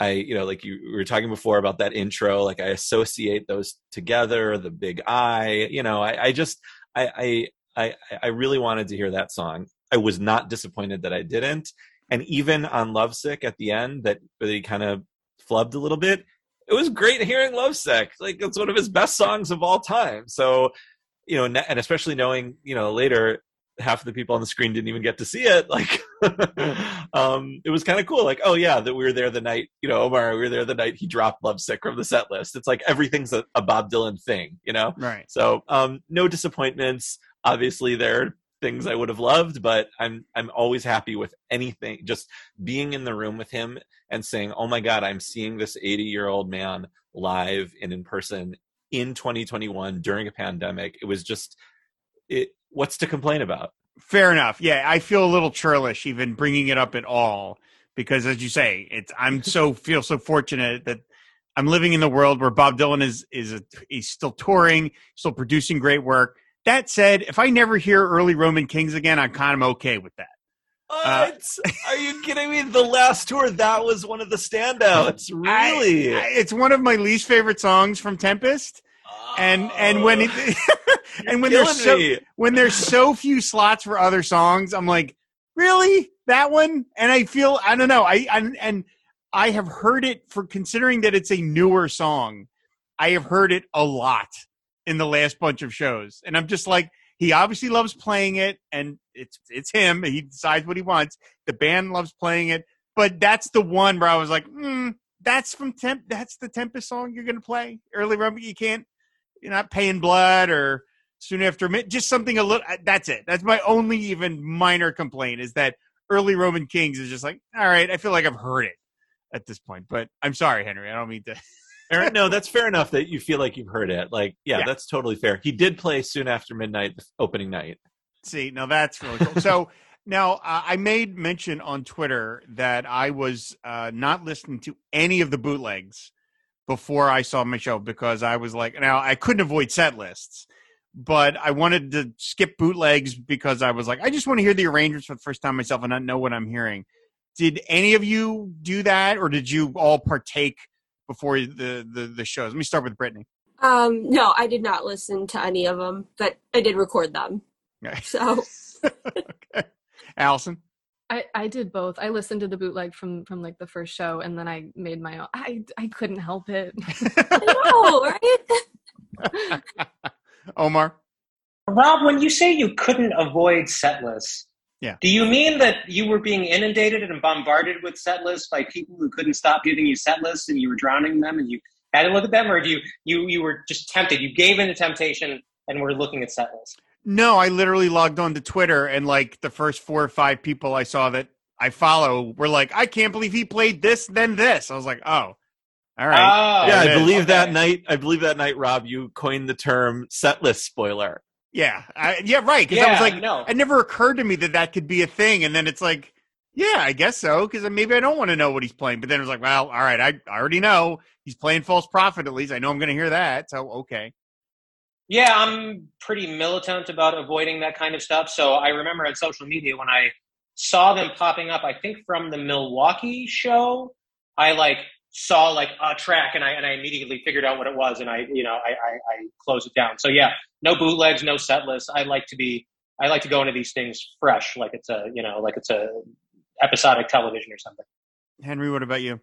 I, you know, like you we were talking before about that intro, like I associate those together, the big I, you know, I, I just I, I I I really wanted to hear that song. I was not disappointed that I didn't. And even on Lovesick at the end, that really kind of flubbed a little bit. It was great hearing Lovesick. Like it's one of his best songs of all time. So, you know, and especially knowing, you know, later half of the people on the screen didn't even get to see it. Like, um, it was kind of cool. Like, oh yeah, that we were there the night, you know, Omar, we were there the night he dropped Lovesick from the set list. It's like everything's a, a Bob Dylan thing, you know? right. So, um, no disappointments. Obviously, there are things I would have loved, but I'm I'm always happy with anything. Just being in the room with him and saying, "Oh my God, I'm seeing this 80 year old man live and in person in 2021 during a pandemic." It was just, it. What's to complain about? Fair enough. Yeah, I feel a little churlish even bringing it up at all because, as you say, it's I'm so feel so fortunate that I'm living in the world where Bob Dylan is is a, he's still touring, still producing great work. That said, if I never hear early Roman Kings again, I'm kind of okay with that. Uh, What? Are you kidding me? The last tour, that was one of the standouts. Really? I- it's one of my least favorite songs from Tempest, and and when it and when there's so me. when there's so few slots for other songs, I'm like, really that one? And I feel I don't know. I, I and I have heard it for considering that it's a newer song. I have heard it a lot in the last bunch of shows, and I'm just like, he obviously loves playing it, and it's it's him. He decides what he wants. The band loves playing it, but that's the one where I was like, hmm, that's from Temp. That's the Tempest song you're gonna play early. Rumble. You can't. You're not Pay in Blood or soon after just something a little that's it that's my only even minor complaint is that early roman kings is just like all right i feel like i've heard it at this point but i'm sorry henry i don't mean to Aaron, no, that's fair enough that you feel like you've heard it. Like, yeah, Yeah. that's totally fair. He did play soon after midnight, the opening night. see now that's really cool so now uh, i made mention on twitter that i was uh, not listening to any of the bootlegs before i saw my show because i was like now i couldn't avoid set lists but i wanted to skip bootlegs because i was like i just want to hear the arrangements for the first time myself and not know what i'm hearing. Did any of you do that or did you all partake before the the, the shows? Let me start with brittany. Um, no, I did not listen to any of them, but I did record them. So. Okay. allison I, I did both. I listened to the bootleg from from like the first show, and then I made my own. I I couldn't help it. I know, right? omar Rob, when you say you couldn't avoid set lists, Yeah. do you mean that you were being inundated and bombarded with set lists by people who couldn't stop giving you set lists and you were drowning them and you had to look at them, or do you you you were just tempted? You gave in to temptation and were looking at set lists. No, I literally logged on to Twitter and like the first four or five people I saw that I follow were like, I can't believe he played this, then this. I was like, oh, all All right. Oh, yeah, I is. believe that night. I believe that night, Rob, you coined the term set list spoiler. Yeah. I, yeah. Right. Because I Yeah, was like, no. it never occurred to me that that could be a thing, and then it's like, yeah, I guess so. Because maybe I don't want to know what he's playing, but then it was like, well, all right, I, I already know he's playing false prophet. At least I know I'm going to hear that. So okay. Yeah, I'm pretty militant about avoiding that kind of stuff. So I remember on social media when I saw them popping up, I think from the Milwaukee show, I like saw like a track and I and I immediately figured out what it was and I you know I I, I closed it down. So yeah, no bootlegs, no set lists. I like to be I like to go into these things fresh, like it's a you know like it's a episodic television or something. Henry, what about you?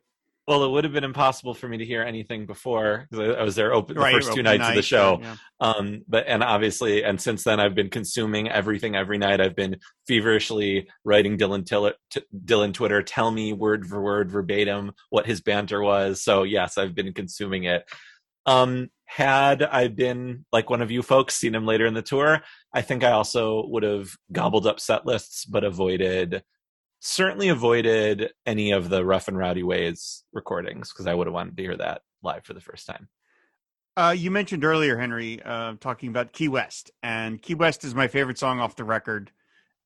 Well, it would have been impossible for me to hear anything before because I I was there open the Right, first two nights of the show. yeah. Um, but and obviously, and since then, I've been consuming everything every night. I've been feverishly writing Dylan Tiller, t- Dylan Twitter, tell me word for word, verbatim, what his banter was. So yes, I've been consuming it. Um, had I been like one of you folks, seen him later in the tour, I think I also would have gobbled up set lists, but avoided certainly avoided any of the rough and rowdy ways recordings because I would have wanted to hear that live for the first time. Uh, you mentioned earlier, Henry, uh, talking about Key West, and Key West is my favorite song off the record.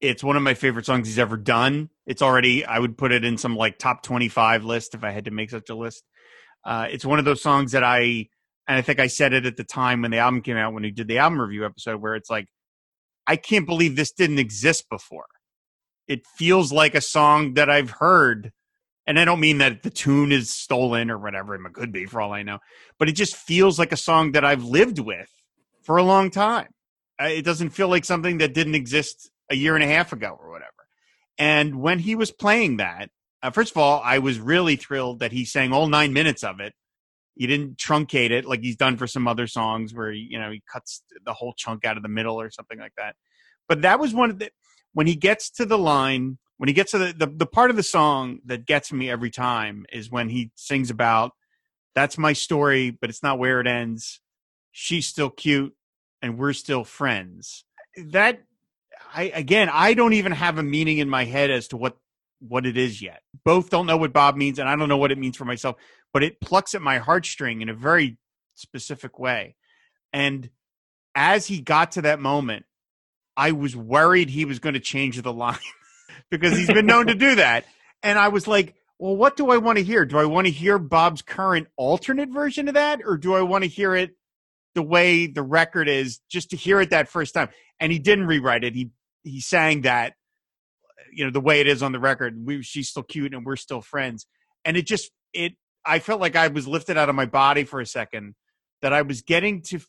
It's one of my favorite songs he's ever done. It's already, I would put it in some like top 25 list if I had to make such a list. Uh, it's one of those songs that I, and I think I said it at the time when the album came out, when he did the album review episode, where it's like, I can't believe this didn't exist before. It feels like a song that I've heard. And I don't mean that the tune is stolen or whatever. It could be for all I know but it just feels like a song that I've lived with for a long time. It doesn't feel like something that didn't exist a year and a half ago or whatever. And when he was playing that, uh, first of all, I was really thrilled that he sang all nine minutes of it. He didn't truncate it like he's done for some other songs where you know he cuts the whole chunk out of the middle or something like that. But that was one of the when he gets to the line when he gets to the, the the part of the song that gets me every time is when he sings about that's my story, but it's not where it ends. She's still cute and we're still friends. That I again, I don't even have a meaning in my head as to what what it is yet. Both don't know what Bob means and I don't know what it means for myself, but it plucks at my heartstring in a very specific way. And as he got to that moment, I was worried he was going to change the line because he's been known to do that. And I was like, well, what do I want to hear? Do I want to hear Bob's current alternate version of that, or do I want to hear it the way the record is, just to hear it that first time? And he didn't rewrite it. He he sang that, you know, the way it is on the record. We, she's still cute, and we're still friends. And it just it. I felt like I was lifted out of my body for a second. That I was getting to,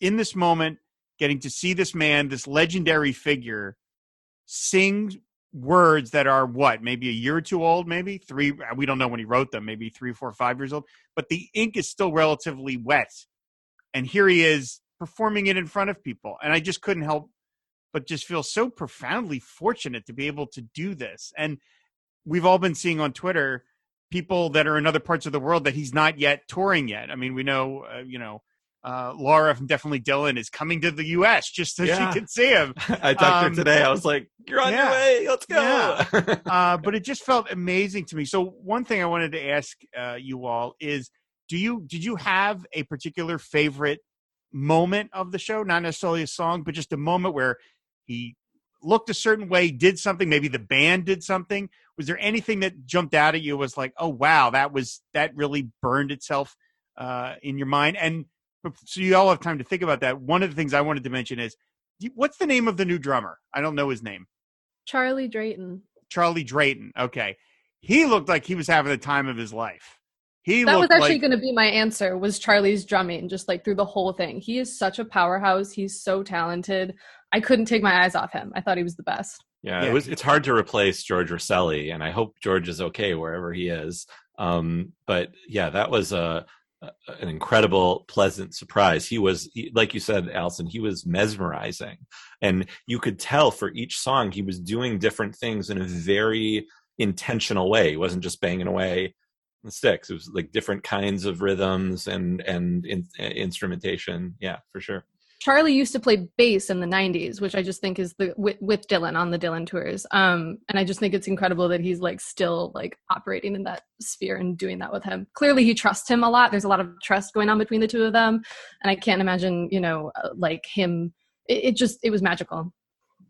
in this moment, getting to see this man, this legendary figure, sing words that are what maybe a year or two old maybe? Three we don't know when he wrote them maybe three four five years old but the ink is still relatively wet. And here he is performing it in front of people and i just couldn't help but just feel so profoundly fortunate to be able to do this. And we've all been seeing on twitter people that are in other parts of the world that he's not yet touring yet. I mean we know uh, you know uh, Laura from Definitely Dylan is coming to the U.S. just so Yeah. she can see him. I talked Um, to her today. I was like, "You're on yeah. your way. Let's go." Yeah. uh, but it just felt amazing to me. So one thing I wanted to ask uh, you all is: Do you did you have a particular favorite moment of the show? Not necessarily a song, but just a moment where he looked a certain way, did something. Maybe the band did something. Was there anything that jumped out at you? Was like, oh wow, that was that really burned itself uh, in your mind. And so you all have time to think about that. One of the things I wanted to mention is, what's the name of the new drummer? I don't know his name. Charlie Drayton. Charlie Drayton. Okay. He looked like he was having the time of his life. He That was actually like going to be my answer. Was Charlie's drumming just like through the whole thing? He is such a powerhouse. He's so talented. I couldn't take my eyes off him. I thought he was the best. Yeah, Yeah. it was. It's hard to replace George Receli, and I hope George is okay wherever he is. Um, but yeah, that was a, a an incredible, pleasant surprise. He was, he, like you said, Allison. He was mesmerizing, and you could tell for each song he was doing different things in a very intentional way. He wasn't just banging away the sticks. It was like different kinds of rhythms and and in, uh, instrumentation. Yeah, for sure. Charlie used to play bass in the 90s, which I just think is the with, with Dylan on the Dylan tours. Um, and I just think it's incredible that he's like still like operating in that sphere and doing that with him. Clearly he trusts him a lot. There's a lot of trust going on between the two of them. And I can't imagine, you know, uh, like him it, it just it was magical.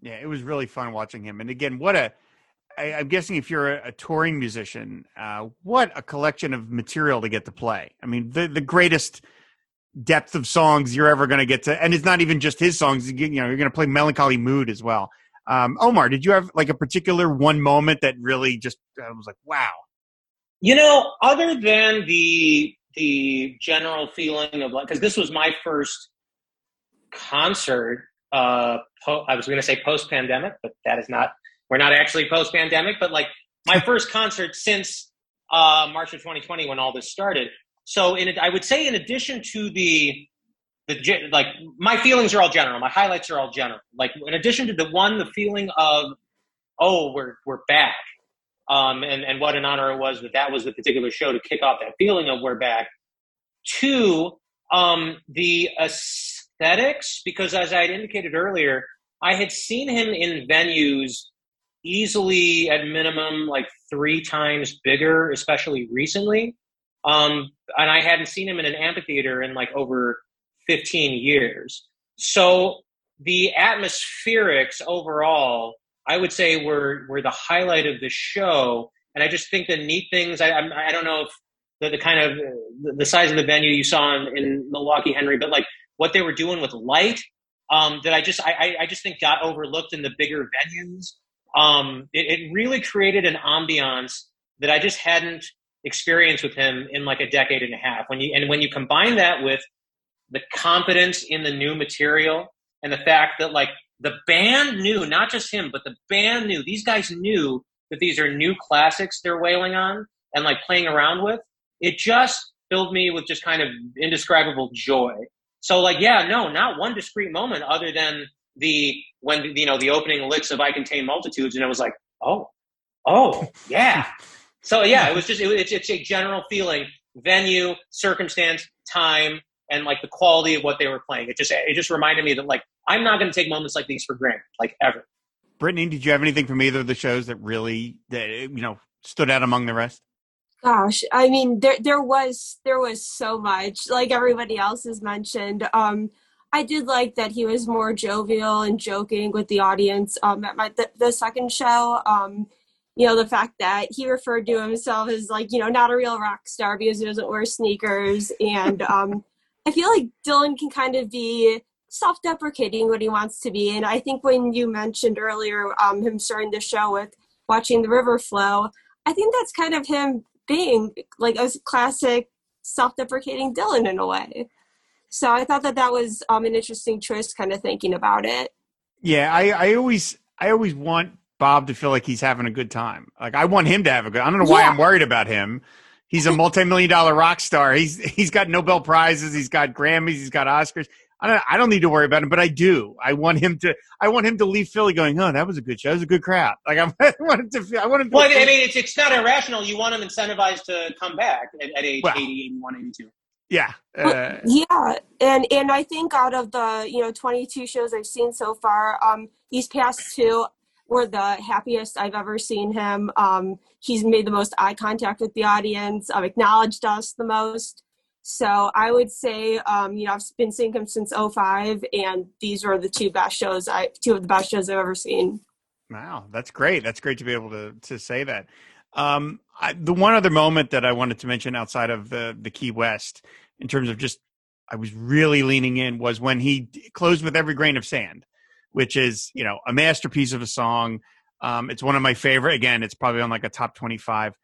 Yeah, it was really fun watching him. And again, what a I, I'm guessing if you're a, a touring musician, uh, what a collection of material to get to play. I mean, the the greatest depth of songs you're ever going to get to, and it's not even just his songs. You know, you're going to play Melancholy Mood as well. Um, Omar, did you have like a particular one moment that really just uh, was like, wow? You know, other than the the general feeling of like, because this was my first concert. Uh, po- I was going to say post pandemic, but that is not. We're not actually post pandemic, but like my first concert since uh, March of 2020 when all this started. So, in I would say, in addition to the the like, my feelings are all general. My highlights are all general. Like, in addition to the one, the feeling of, oh, we're we're back, um, and and what an honor it was that that was the particular show to kick off that feeling of we're back. Two, um, the aesthetics, because as I had indicated earlier, I had seen him in venues easily at minimum like three times bigger, especially recently. Um, and I hadn't seen him in an amphitheater in like over 15 years. So the atmospherics overall, I would say were, were the highlight of the show. And I just think the neat things, I, I, I don't know if the, the kind of the size of the venue you saw in, in Milwaukee Henry, but like what they were doing with light um, that I just I, I just think got overlooked in the bigger venues. Um, it, it really created an ambiance that I just hadn't experience with him in like a decade and a half. When you and when you combine that with the confidence in the new material and the fact that like the band knew, not just him, but the band knew, these guys knew that these are new classics they're wailing on and like playing around with, it just filled me with just kind of indescribable joy. So like, yeah, no, not one discrete moment other than the when you know the opening licks of "I Contain Multitudes," and it was like, oh, oh, yeah, so yeah, it was just it, it's, it's a general feeling, venue, circumstance, time, and like the quality of what they were playing. It just it just reminded me that like I'm not going to take moments like these for granted, like ever. Brittany, did you have anything from either of the shows that really that you know stood out among the rest? Gosh, I mean, there there was there was so much. Like everybody else has mentioned, um, I did like that he was more jovial and joking with the audience. Um, at my the, the second show, um, you know, the fact that he referred to himself as like, you know, not a real rock star because he doesn't wear sneakers. And um, I feel like Dylan can kind of be self deprecating what he wants to be. And I think when you mentioned earlier um, him starting the show with watching the river flow, I think that's kind of him being like a classic self deprecating Dylan in a way. So I thought that that was um, an interesting choice, kind of thinking about it. Yeah, I, I always I always want Bob to feel like he's having a good time. Like I want him to have a good. I don't know why yeah. I'm worried about him. He's a multi-million dollar rock star. He's he's got Nobel prizes. He's got Grammys. He's got Oscars. I don't, I don't need to worry about him, but I do. I want him to. I want him to leave Philly going, "Oh, that was a good show. That was a good crowd." Like I'm, I want him to. Feel, I want him. To well, I mean, it's it's not irrational. You want him incentivized to come back at, at age well, 80, 81, 82. Yeah. Uh, yeah, and and I think out of the you know 22 shows I've seen so far, um, these past two, were the happiest I've ever seen him. Um, he's made the most eye contact with the audience, um, acknowledged us the most. So I would say, um, you know, I've been seeing him since 05, and these were the two best shows, I two of the best shows I've ever seen. Wow, that's great. That's great to be able to to say that. Um, I, the one other moment that I wanted to mention outside of the the Key West, in terms of just, I was really leaning in, was when he closed with every grain of sand which is you know a masterpiece of a song. Um, it's one of my favorite. Again, it's probably on like a top twenty-five,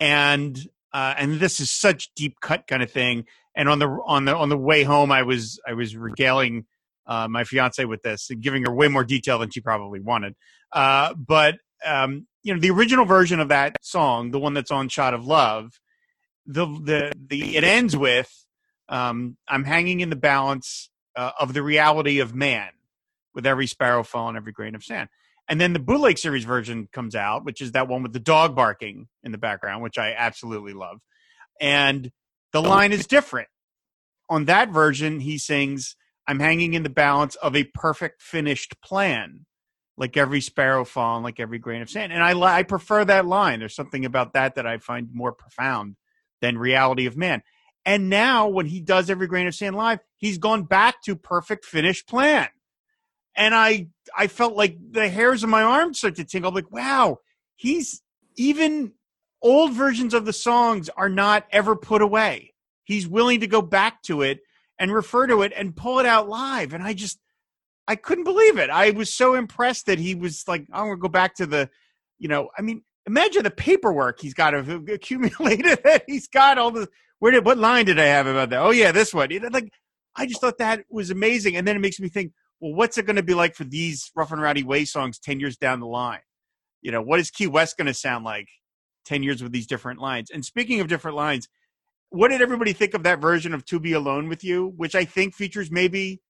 and uh, and this is such deep cut kind of thing. And on the on the on the way home, I was I was regaling uh, my fiance with this and giving her way more detail than she probably wanted. Uh, but um, you know, the original version of that song, the one that's on "Shot of Love," the the the it ends with um, "I'm hanging in the balance uh, of the reality of man." With every sparrow falling, every grain of sand. And then the bootleg series version comes out, which is that one with the dog barking in the background, which I absolutely love. And the line is different. On that version, he sings, I'm hanging in the balance of a perfect finished plan, like every sparrow falling, like every grain of sand. And I I prefer that line. There's something about that that I find more profound than reality of man. And now when he does every grain of sand live, he's gone back to perfect finished plan. And I I felt like the hairs on my arms start to tingle. I'm like, wow, he's even old versions of the songs are not ever put away. He's willing to go back to it and refer to it and pull it out live. And I just, I couldn't believe it. I was so impressed that he was like, I'm to go back to the, you know, I mean, imagine the paperwork he's got accumulated he's got all the, where did, what line did I have about that? Oh, yeah, this one. Like, I just thought that was amazing. And then it makes me think, well, what's it going to be like for these Rough and Rowdy Way songs 10 years down the line? You know, what is Key West going to sound like 10 years with these different lines? And speaking of different lines, what did everybody think of that version of To Be Alone with You, which I think features maybe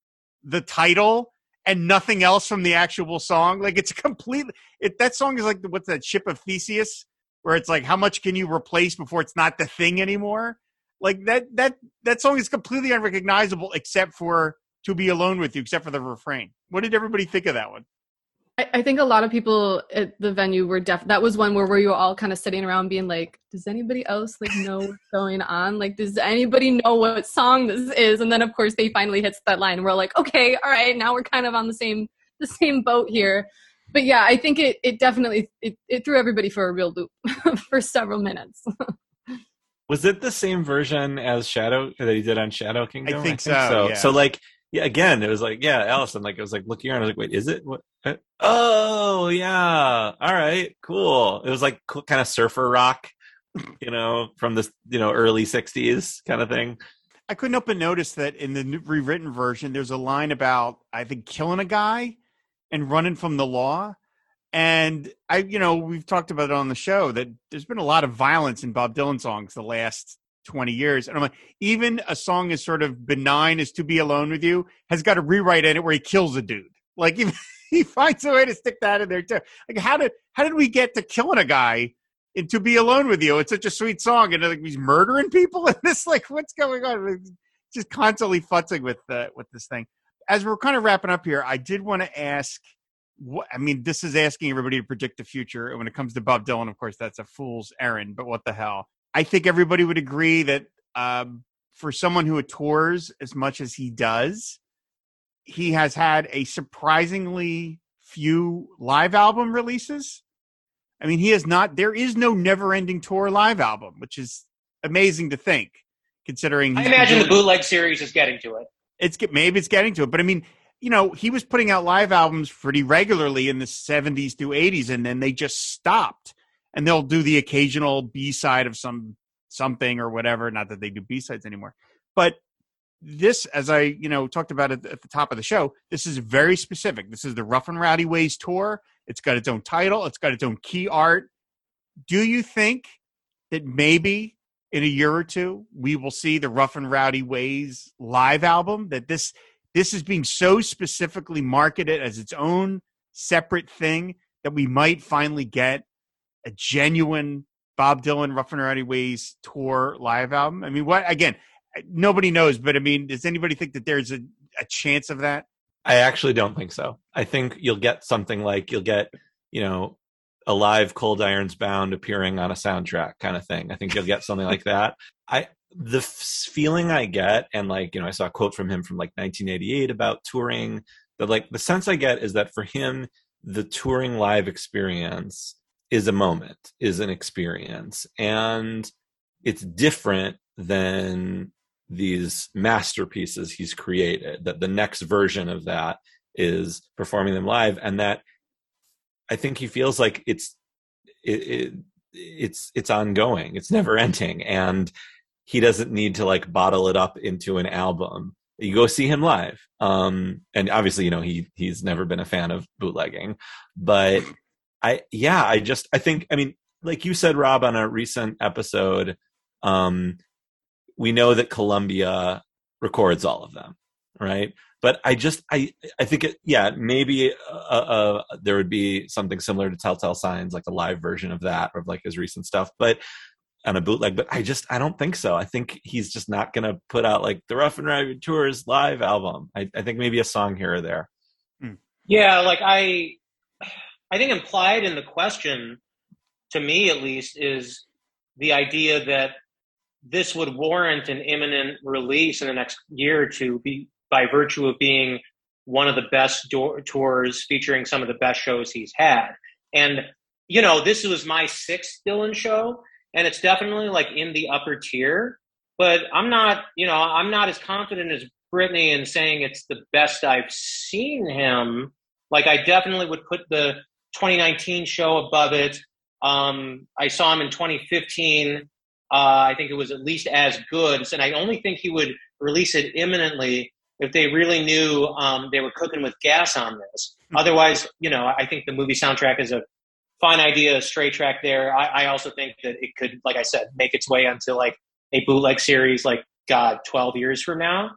the title and nothing else from the actual song? Like it's completely it that song is like what's that ship of Theseus where it's like how much can you replace before it's not the thing anymore? Like that that that song is completely unrecognizable except for To Be Alone with You, except for the refrain. What did everybody think of that one? I, I think a lot of people at the venue were def. That was one where, where you were all kind of sitting around being like, "Does anybody else like know what's going on? Like, does anybody know what song this is?" And then, of course, they finally hits that line. And we're like, "Okay, all right, now we're kind of on the same the same boat here." But yeah, I think it it definitely it, it threw everybody for a real loop for several minutes. was it the same version as Shadow that he did on Shadow Kingdom? I think, I think so. So, yeah. so like yeah, again, it was like, yeah, Allison, like, it was like looking around. I was like, wait, is it? What? Uh, oh, yeah. All right, cool. It was like kind of surfer rock, you know, from the, you know, early 60s kind of thing. I couldn't help but notice that in the rewritten version, there's a line about, I think, killing a guy and running from the law. And I, you know, we've talked about it on the show that there's been a lot of violence in Bob Dylan songs the last 20 years. And I'm like, even a song as sort of benign as To Be Alone with You has got a rewrite in it where he kills a dude. Like even, he finds a way to stick that in there too. Like how did how did we get to killing a guy in To Be Alone with You? It's such a sweet song, and like he's murdering people in this. Like what's going on? Just constantly futzing with uh, with this thing. As we're kind of wrapping up here, I did want to ask. What, I mean, this is asking everybody to predict the future. And when it comes to Bob Dylan, of course, that's a fool's errand. But what the hell? I think everybody would agree that um, for someone who tours as much as he does, he has had a surprisingly few live album releases. I mean, he has not. There is no never-ending tour live album, which is amazing to think, considering. I imagine the bootleg series is getting to it. It's maybe it's getting to it, but I mean, you know, he was putting out live albums pretty regularly in the '70s through '80s, and then they just stopped and they'll do the occasional B side of some something or whatever. Not that they do B sides anymore, but this, as I you know talked about it at the top of the show, this is very specific. This is the Rough and Rowdy Ways tour. It's got its own title. It's got its own key art. Do you think that maybe in a year or two we will see the Rough and Rowdy Ways live album? That this this is being so specifically marketed as its own separate thing that we might finally get a genuine Bob Dylan Rough and Rowdy Ways tour live album? I mean, what again? Nobody knows, but I mean, does anybody think that there's a, a chance of that? I actually don't think so. I think you'll get something like you'll get, you know, a live Cold Irons Bound appearing on a soundtrack kind of thing. I think you'll get something like that. I the f- feeling I get, and like you know, I saw a quote from him from like 1988 about touring. That like the sense I get is that for him, the touring live experience is a moment, is an experience. And it's different than these masterpieces he's created, that the next version of that is performing them live. And that I think he feels like it's, it, it it's it's ongoing it's never ending and he doesn't need to like bottle it up into an album you go see him live um and obviously you know he he's never been a fan of bootlegging but I yeah, I just I think I mean, like you said, Rob, on a recent episode, um, we know that Columbia records all of them, right? But I just I I think it yeah maybe uh, uh, there would be something similar to Telltale Signs, like a live version of that, or like his recent stuff. But on a bootleg, but I just I don't think so. I think he's just not going to put out like the Rough and Rowdy Tours live album. I, I think maybe a song here or there. Yeah, like I, I think implied in the question, to me at least, is the idea that this would warrant an imminent release in the next year or two, be, by virtue of being one of the best tours featuring some of the best shows he's had. And you know, this was my sixth Dylan show, and it's definitely like in the upper tier. But I'm not, you know, I'm not as confident as Brittany in saying it's the best I've seen him. Like I definitely would put the 2019 show above it. Um, I saw him in 2015. Uh, I think it was at least as good, and I only think he would release it imminently if they really knew um, they were cooking with gas on this. Otherwise, you know, I think the movie soundtrack is a fine idea, a straight track there. I, I also think that it could, like I said, make its way onto like a bootleg series, like God, 12 years from now.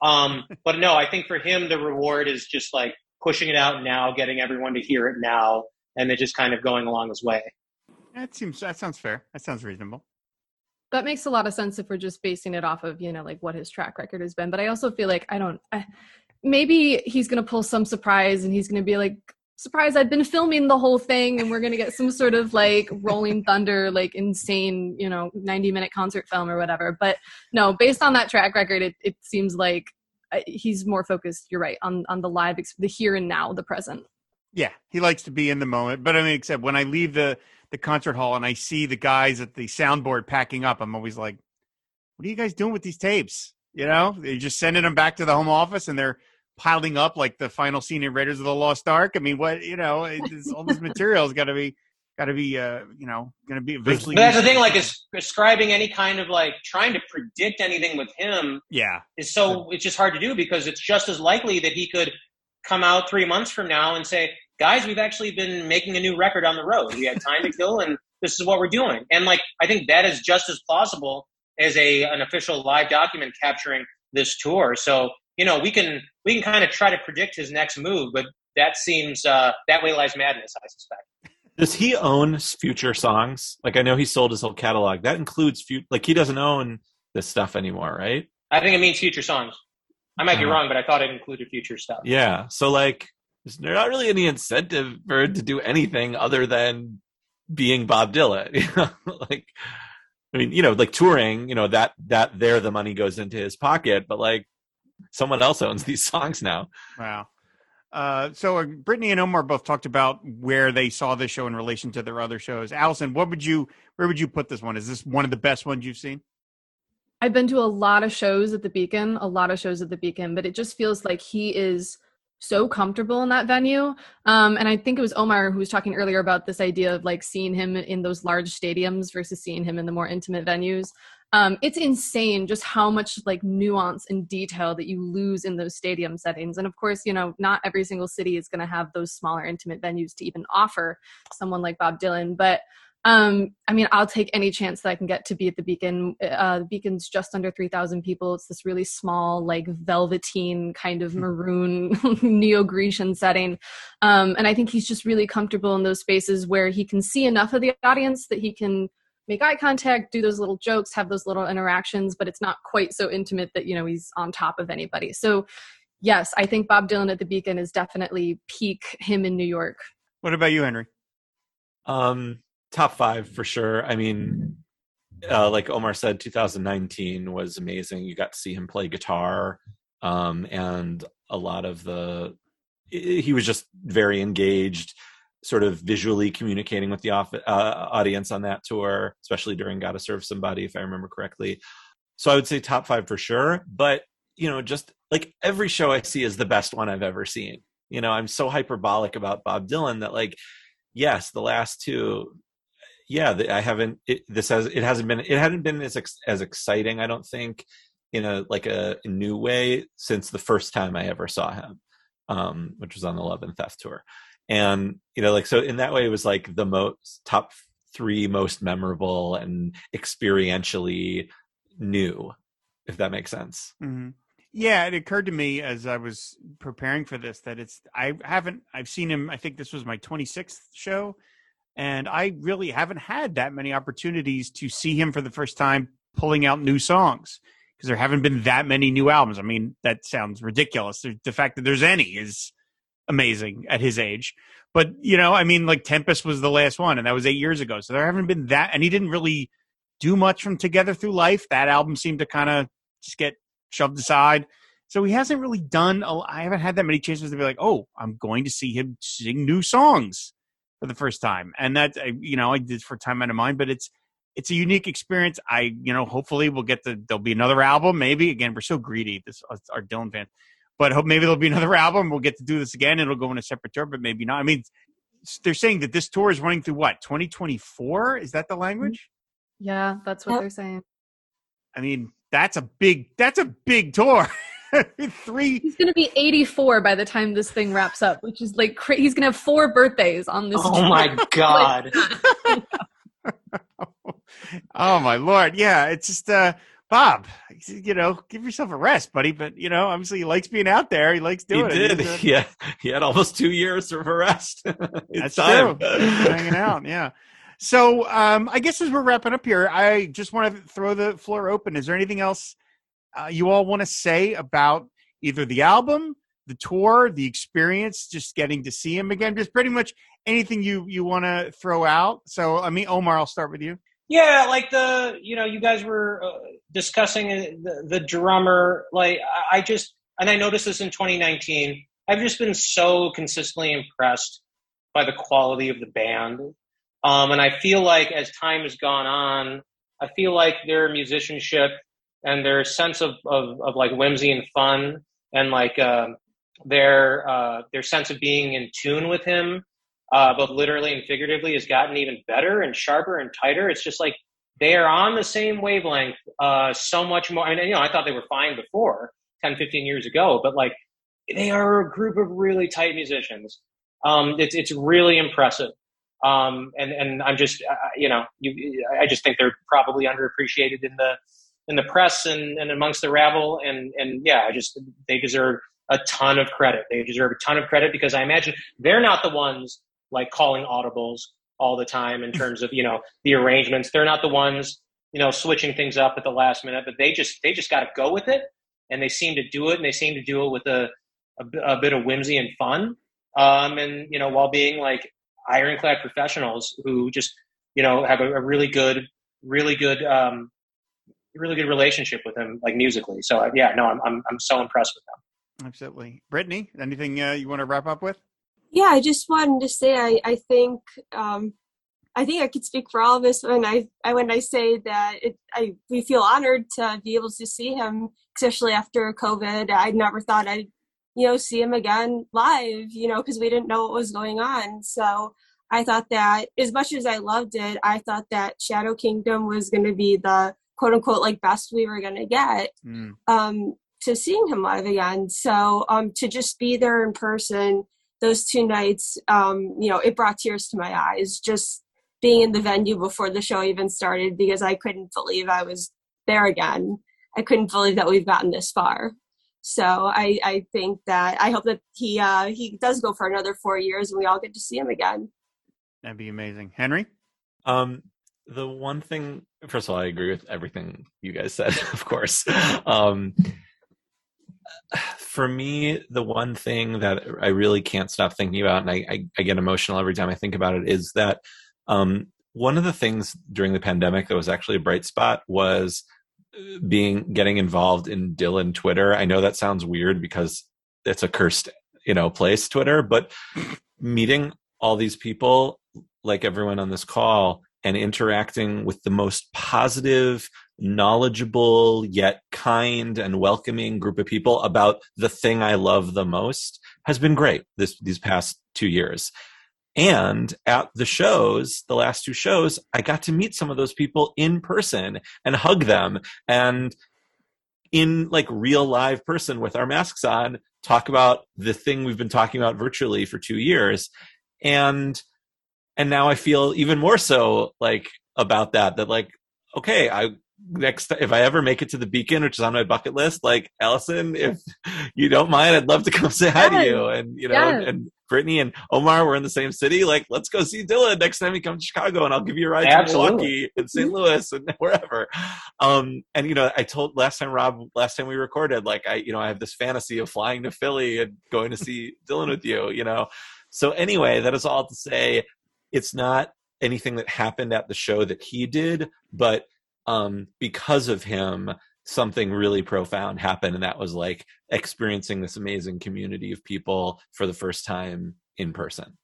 Um, but no, I think for him, the reward is just like pushing it out now, getting everyone to hear it now, and then just kind of going along his way. That seems that sounds fair. That sounds reasonable. that makes a lot of sense if we're just basing it off of you know like what his track record has been but i also feel like i don't I, maybe he's gonna pull some surprise and he's gonna be like surprise i've been filming the whole thing and we're gonna get some sort of like rolling thunder like insane you know 90 minute concert film or whatever but no based on that track record it, it seems like he's more focused you're right on on the live the here and now the present Yeah, he likes to be in the moment. But I mean, except when I leave the the concert hall and I see the guys at the soundboard packing up, I'm always like, "What are you guys doing with these tapes?" You know, they're just sending them back to the home office and they're piling up like the final scene in Raiders of the Lost Ark. I mean, what you know, all this material has got to be got to be uh you know going to be eventually. But that's the thing, like, is ascribing any kind of like trying to predict anything with him yeah, is so it's just hard to do because it's just as likely that he could come out three months from now and say, "Guys, we've actually been making a new record on the road. We had time to kill, and this is what we're doing." And like, I think that is just as plausible as a an official live document capturing this tour. So you know, we can we can kind of try to predict his next move, but that seems uh, that way lies madness. I suspect. Does he own future songs? Like I know he sold his whole catalog. That includes future. Like he doesn't own this stuff anymore, right? I think it means future songs. I might be Uh-huh. wrong, but I thought it included future stuff. Yeah. So like, there's not really any incentive for him to do anything other than being Bob Dylan. You know, like, I mean, you know, like touring. You know that that there the money goes into his pocket, but like, someone else owns these songs now. wow. Uh, so uh, Brittany and Omar both talked about where they saw this show in relation to their other shows. Allison, what would you where would you put this one? Is this one of the best ones you've seen? I've been to a lot of shows at the Beacon, a lot of shows at the Beacon, but it just feels like he is so comfortable in that venue. Um, and I think it was Omar who was talking earlier about this idea of like seeing him in those large stadiums versus seeing him in the more intimate venues. Um, it's insane just how much like nuance and detail that you lose in those stadium settings. And of course, you know, not every single city is going to have those smaller intimate venues to even offer someone like Bob Dylan, but um, I mean, I'll take any chance that I can get to be at the Beacon. Uh, the Beacon's just under 3,000 people. It's this really small, like velveteen kind of maroon neo Grecian setting. Um, and I think he's just really comfortable in those spaces where he can see enough of the audience that he can make eye contact, do those little jokes, have those little interactions, but it's not quite so intimate that, you know, he's on top of anybody. So, yes, I think Bob Dylan at the Beacon is definitely peak him in New York. What about you, Henry? Um, top five for sure. I mean, uh, like Omar said, 2019 was amazing. You got to see him play guitar, um, and a lot of the he was just very engaged, sort of visually communicating with the off, uh, audience on that tour, especially during "Gotta Serve Somebody," if I remember correctly. So I would say top five for sure. But you know, just like every show I see is the best one I've ever seen. You know, I'm so hyperbolic about Bob Dylan that like yes, the last two, yeah, I haven't. It, this has it hasn't been it hadn't been as ex, as exciting. I don't think in a like a, new way since the first time I ever saw him, um, which was on the Love and Theft tour, and you know, like so in that way, it was like the most top three most memorable and experientially new, if that makes sense. Mm-hmm. Yeah, it occurred to me as I was preparing for this that it's I haven't I've seen him. I think this was my 26th show. and I really haven't had that many opportunities to see him for the first time pulling out new songs because there haven't been that many new albums. I mean, that sounds ridiculous. The fact that there's any is amazing at his age. But, you know, I mean, like Tempest was the last one, and that was eight years ago. So there haven't been that, and he didn't really do much from Together Through Life. That album seemed to kind of just get shoved aside. So he hasn't really done. A, I haven't had that many chances to be like, oh, I'm going to see him sing new songs for the first time, and that you know I did for time out of mind. But it's it's a unique experience. I you know hopefully we'll get the there'll be another album. Maybe again we're so greedy. This our Dylan fans, but hope maybe there'll be another album. We'll get to do this again. It'll go in a separate tour, but maybe not. I mean, they're saying that this tour is running through what 2024. Is that the language? Yeah, that's what yep. they're saying. I mean, that's a big that's a big tour. Three. He's gonna be 84 by the time this thing wraps up, which is like cra- he's gonna have four birthdays on this. Oh my god! oh my lord! Yeah, it's just uh, Bob. You know, give yourself a rest, buddy. But you know, obviously, he likes being out there. He likes doing it. he it. Did. Uh, yeah, he had almost two years of a rest. That's time. true. Hanging out. Yeah. So um, I guess as we're wrapping up here, I just want to throw the floor open. Is there anything else uh, you all want to say about either the album, the tour, the experience, just getting to see him again, just pretty much anything you you want to throw out. So, I mean, Omar, I'll start with you. Yeah, like the you know you guys were uh, discussing uh, the, the drummer. Like I just and I noticed this in 2019. I've just been so consistently impressed by the quality of the band, um, and I feel like as time has gone on, I feel like their musicianship and their sense of, of, of like whimsy and fun and like uh, their uh, their sense of being in tune with him, uh, both literally and figuratively, has gotten even better and sharper and tighter. It's just like they are on the same wavelength uh, so much more. And you know, I thought they were fine before 10, 15 years ago, but like they are a group of really tight musicians. Um, it's it's really impressive. Um, and and I'm just uh, you know you, I just think they're probably underappreciated in the in the press and, and amongst the rabble. And, and yeah, I just, they deserve a ton of credit. They deserve a ton of credit because I imagine they're not the ones like calling audibles all the time in terms of, you know, the arrangements. They're not the ones, you know, switching things up at the last minute, but they just, they just got to go with it. And they seem to do it and they seem to do it with a, a, a bit of whimsy and fun. Um, and, you know, while being like ironclad professionals who just, you know, have a, a really good, really good, um, really good relationship with them like musically. So yeah, no, I'm I'm I'm so impressed with them. Absolutely, Brittany. Anything uh, you want to wrap up with? Yeah, I just wanted to say I I think um, I think I could speak for all of us when I, I when I say that it, I we feel honored to be able to see him, especially after COVID. I never thought I'd you know see him again live, you know, because we didn't know what was going on. So I thought that as much as I loved it, I thought that Shadow Kingdom was going to be the quote unquote like best we were going to get mm. um, to seeing him live again. So um, to just be there in person those two nights, um, you know, it brought tears to my eyes just being in the venue before the show even started because I couldn't believe I was there again. I couldn't believe that we've gotten this far. So I, I think that I hope that he uh, he does go for another four years and we all get to see him again. That'd be amazing, Henry. Um, the one thing first of all i agree with everything you guys said of course um, for me the one thing that i really can't stop thinking about and I, I, I get emotional every time i think about it is that um, one of the things during the pandemic that was actually a bright spot was uh, being getting involved in dylan twitter. I know that sounds weird because it's a cursed you know place twitter but meeting all these people like everyone on this call and interacting with the most positive, knowledgeable, yet kind and welcoming group of people about the thing I love the most has been great this, these past two years. And at the shows, the last two shows, I got to meet some of those people in person and hug them and in like real live person with our masks on, talk about the thing we've been talking about virtually for two years. And and now I feel even more so like about that that like okay I next if I ever make it to the Beacon, which is on my bucket list, like Allison, if you don't mind, I'd love to come say hi to you. And you know, Yes. and Brittany and Omar were in the same city. Like, let's go see Dylan next time he comes to Chicago, and I'll give you a ride Absolutely. to Milwaukee and St. Louis and wherever. Um, and you know, I told last time Rob, last time we recorded, like I, you know, I have this fantasy of flying to Philly and going to see Dylan with you. You know, so anyway, that is all to say, it's not anything that happened at the show that he did, but um, because of him, something really profound happened, and that was like experiencing this amazing community of people for the first time in person.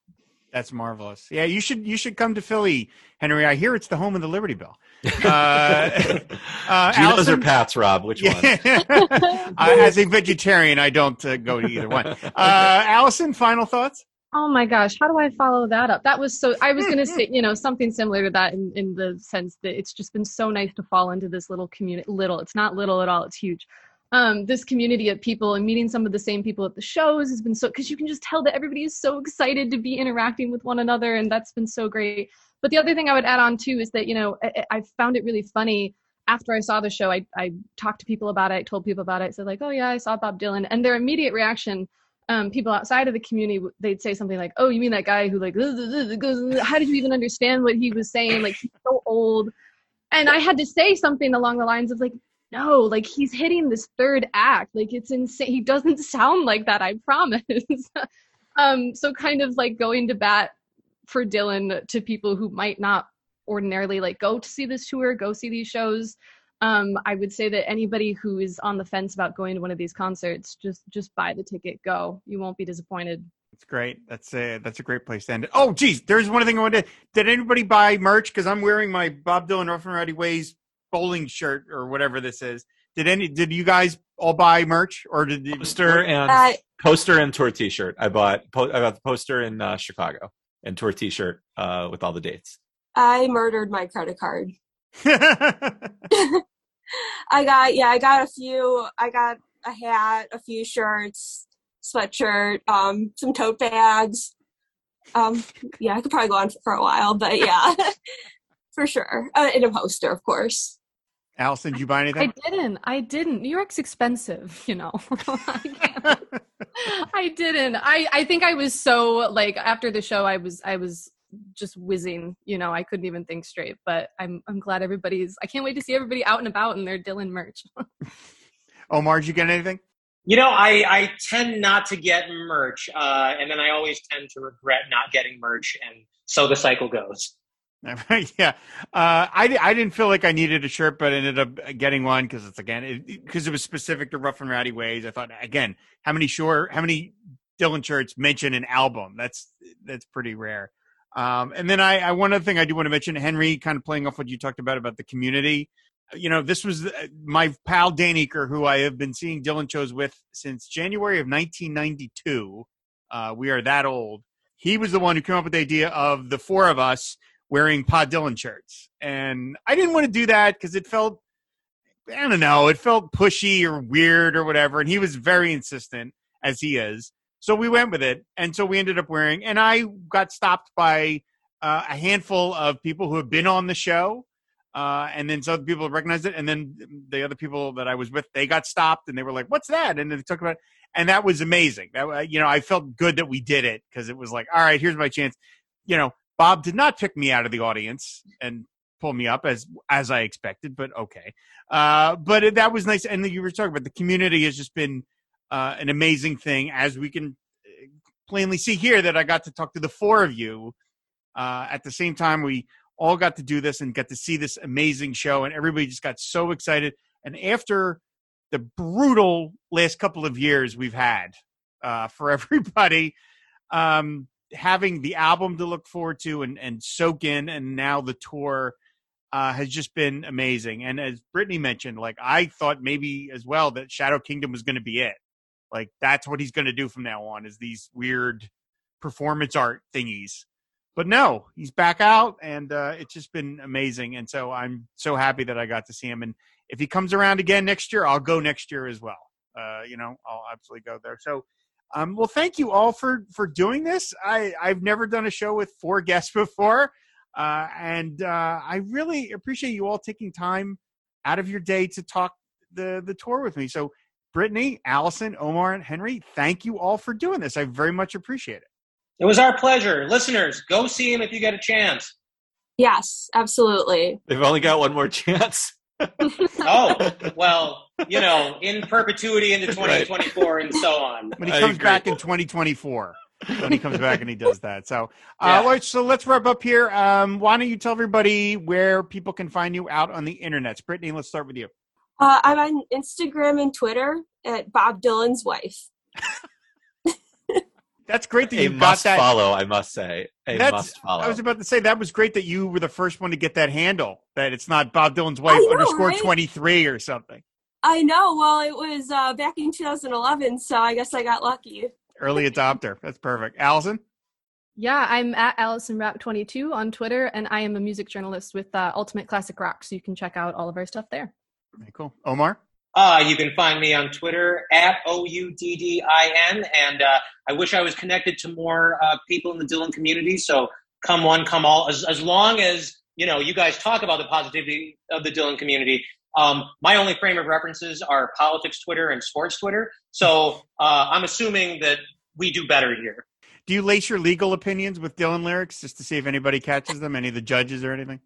That's marvelous. Yeah, you should you should come to Philly, Henry. I hear it's the home of the Liberty Bell. Uh, uh, Geno's or Pat's, Rob? Which one? uh, as a vegetarian, I don't uh, go to either one. Uh, Allison, final thoughts? Oh my gosh, how do I follow that up? That was so I was gonna say, you know, something similar to that in, in the sense that it's just been so nice to fall into this little community little, it's not little at all, it's huge. Um, this community of people and meeting some of the same people at the shows has been so because you can just tell that everybody is so excited to be interacting with one another, and that's been so great. But the other thing I would add on too is that, you know, I, I found it really funny after I saw the show, I, I talked to people about it, I told people about it, said like, oh yeah, I saw Bob Dylan, and their immediate reaction um, people outside of the community they'd say something like oh you mean that guy who like how did you even understand what he was saying? Like he's so old. And i had to say something along the lines of like no like he's hitting this third act. Like it's insane he doesn't sound like that i promise. Um so kind of like going to bat for dylan to people who might not ordinarily like go to see this tour go see these shows um, I would say that anybody who is on the fence about going to one of these concerts, just just buy the ticket, go. You won't be disappointed. That's great. That's a that's a great place to end it. Oh, geez, there's one thing I wanted. To, did anybody buy merch? Because I'm wearing my Bob Dylan Rough and Rowdy Ways bowling shirt or whatever this is. Did any? Did you guys all buy merch or did you, poster and Uh, poster and tour T-shirt. I bought po- I got the poster in uh, Chicago and tour T-shirt uh, with all the dates. I murdered my credit card. I got yeah, I got a few. I got a hat, a few shirts, sweatshirt, um, some tote bags. Um, yeah, I could probably go on for a while, but yeah, for sure. Uh, and a poster, of course. Allison, did you buy anything? I didn't. I didn't. New York's expensive, you know. I can't- I didn't. I I think I was so like after the show I was I was just whizzing, you know, I couldn't even think straight, but I'm I'm glad everybody's I can't wait to see everybody out and about in their Dylan merch. Omar, did you get anything? You know, I, I tend not to get merch, uh, and then I always tend to regret not getting merch, and so the cycle goes. yeah, uh, I I didn't feel like I needed a shirt, but ended up getting one because it's again because it, was specific to Rough and Rowdy Ways. I thought again, how many short, how many Dylan shirts mention an album? That's that's pretty rare. Um, and then I, I one other thing I do want to mention, Henry, kind of playing off what you talked about about the community. You know, this was uh, my pal Dan Eaker, who I have been seeing Dylan shows with since January of 1992. Uh, we are that old. He was the one who came up with the idea of the four of us wearing Pod Dylan shirts. And I didn't want to do that because it felt, I don't know, it felt pushy or weird or whatever. And he was very insistent, as he is. So we went with it. And so we ended up wearing, and I got stopped by uh, a handful of people who have been on the show. Uh, and then some people recognized it. And then the other people that I was with, they got stopped and they were like, what's that? And they talked about it. And that was amazing. That, you know, I felt good that we did it because it was like, all right, here's my chance. You know, Bob did not pick me out of the audience and pull me up as as I expected, but okay. Uh, but it, that was nice. And you were talking about the community has just been uh, an amazing thing, as we can uh, plainly see here. That I got to talk to the four of you uh, at the same time. We all got to do this and got to see this amazing show, and everybody just got so excited. And after the brutal last couple of years we've had uh, for everybody. Um, having the album to look forward to and, and soak in and now the tour uh, has just been amazing and as brittany mentioned like i thought maybe as well that shadow kingdom was going to be it like that's what he's going to do from now on is these weird performance art thingies but no he's back out and uh, it's just been amazing and so i'm so happy that i got to see him and if he comes around again next year i'll go next year as well uh, you know i'll absolutely go there so um, well, thank you all for for doing this. I I've never done a show with four guests before, uh, and uh, I really appreciate you all taking time out of your day to talk the the tour with me. So, Brittany, Allison, Omar, and Henry, thank you all for doing this. I very much appreciate it. It was our pleasure. Listeners, go see him if you get a chance. Yes, absolutely. They've only got one more chance. Oh, well, you know, in perpetuity into 2024 and so on. When he comes back in 2024. when he comes back and he does that. So, uh, Yeah. so let's wrap up here. Um, why don't you tell everybody where people can find you out on the internet? Brittany, let's start with you. Uh, I'm on Instagram and Twitter at Bob Dylan's wife. That's great that a you got must that. follow, I must say. A That's- must follow. I was about to say that was great that you were the first one to get that handle. That it's not Bob Dylan's wife know, underscore right? twenty three or something. I know. Well, it was uh, back in 2011, so I guess I got lucky. Early adopter. That's perfect. Allison. Yeah, I'm at Allison Rapp 22 on Twitter, and I am a music journalist with uh, Ultimate Classic Rock, so you can check out all of our stuff there. Very cool. Omar. Uh, you can find me on Twitter at O U D D I N. And uh, I wish I was connected to more uh, people in the Dylan community. So come one, come all. As, as long as, you know, you guys talk about the positivity of the Dylan community. Um, my only frame of references are politics Twitter and sports Twitter. So uh, I'm assuming that we do better here. Do you lace your legal opinions with Dylan lyrics just to see if anybody catches them? Any of the judges or anything?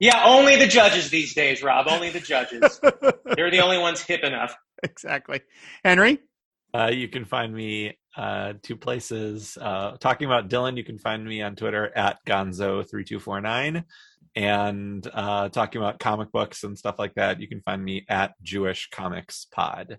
Yeah, only the judges these days, Rob. Only the judges. They're the only ones hip enough. exactly. Henry. Uh, you can find me uh, two places. Uh, talking about Dylan, you can find me on Twitter at Gonzo3249. And uh, talking about comic books and stuff like that, you can find me at Jewish Comics Pod.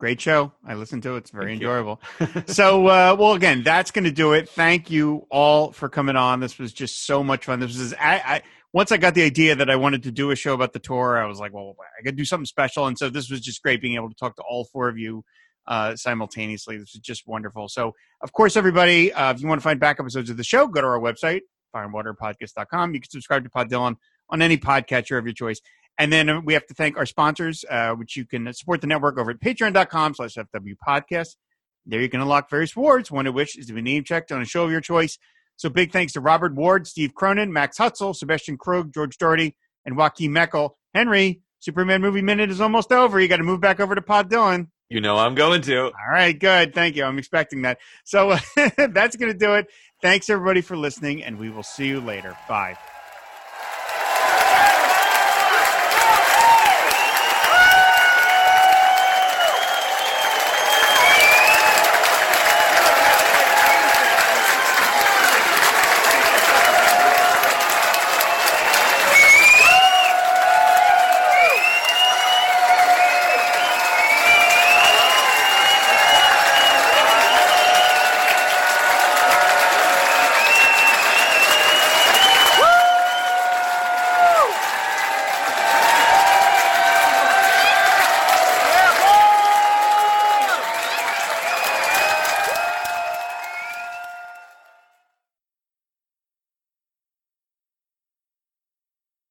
Great show. I listened to it. It's very Thank enjoyable. so, uh, well, again, that's going to do it. Thank you all for coming on. This was just so much fun. This was, I, I, once I got the idea that I wanted to do a show about the tour, I was like, well, I to do something special. And so this was just great being able to talk to all four of you uh, simultaneously. This is just wonderful. So, of course, everybody, uh, if you want to find back episodes of the show, go to our website, fireandwaterpodcast.com. You can subscribe to Pod Dylan on any podcatcher of your choice. And then uh, we have to thank our sponsors, uh, which you can support the network over at patreon.com slash FW podcast. There you can unlock various rewards, one of which is to be name checked on a show of your choice. So big thanks to Robert Ward, Steve Cronin, Max Hutzel, Sebastian Krug, George Doherty, and Joaquin Meckel. Henry, Superman Movie Minute is almost over. You got to move back over to Pod Dylan. You know I'm going to. All right, good. Thank you. I'm expecting that. So that's going to do it. Thanks, everybody, for listening, and we will see you later. Bye.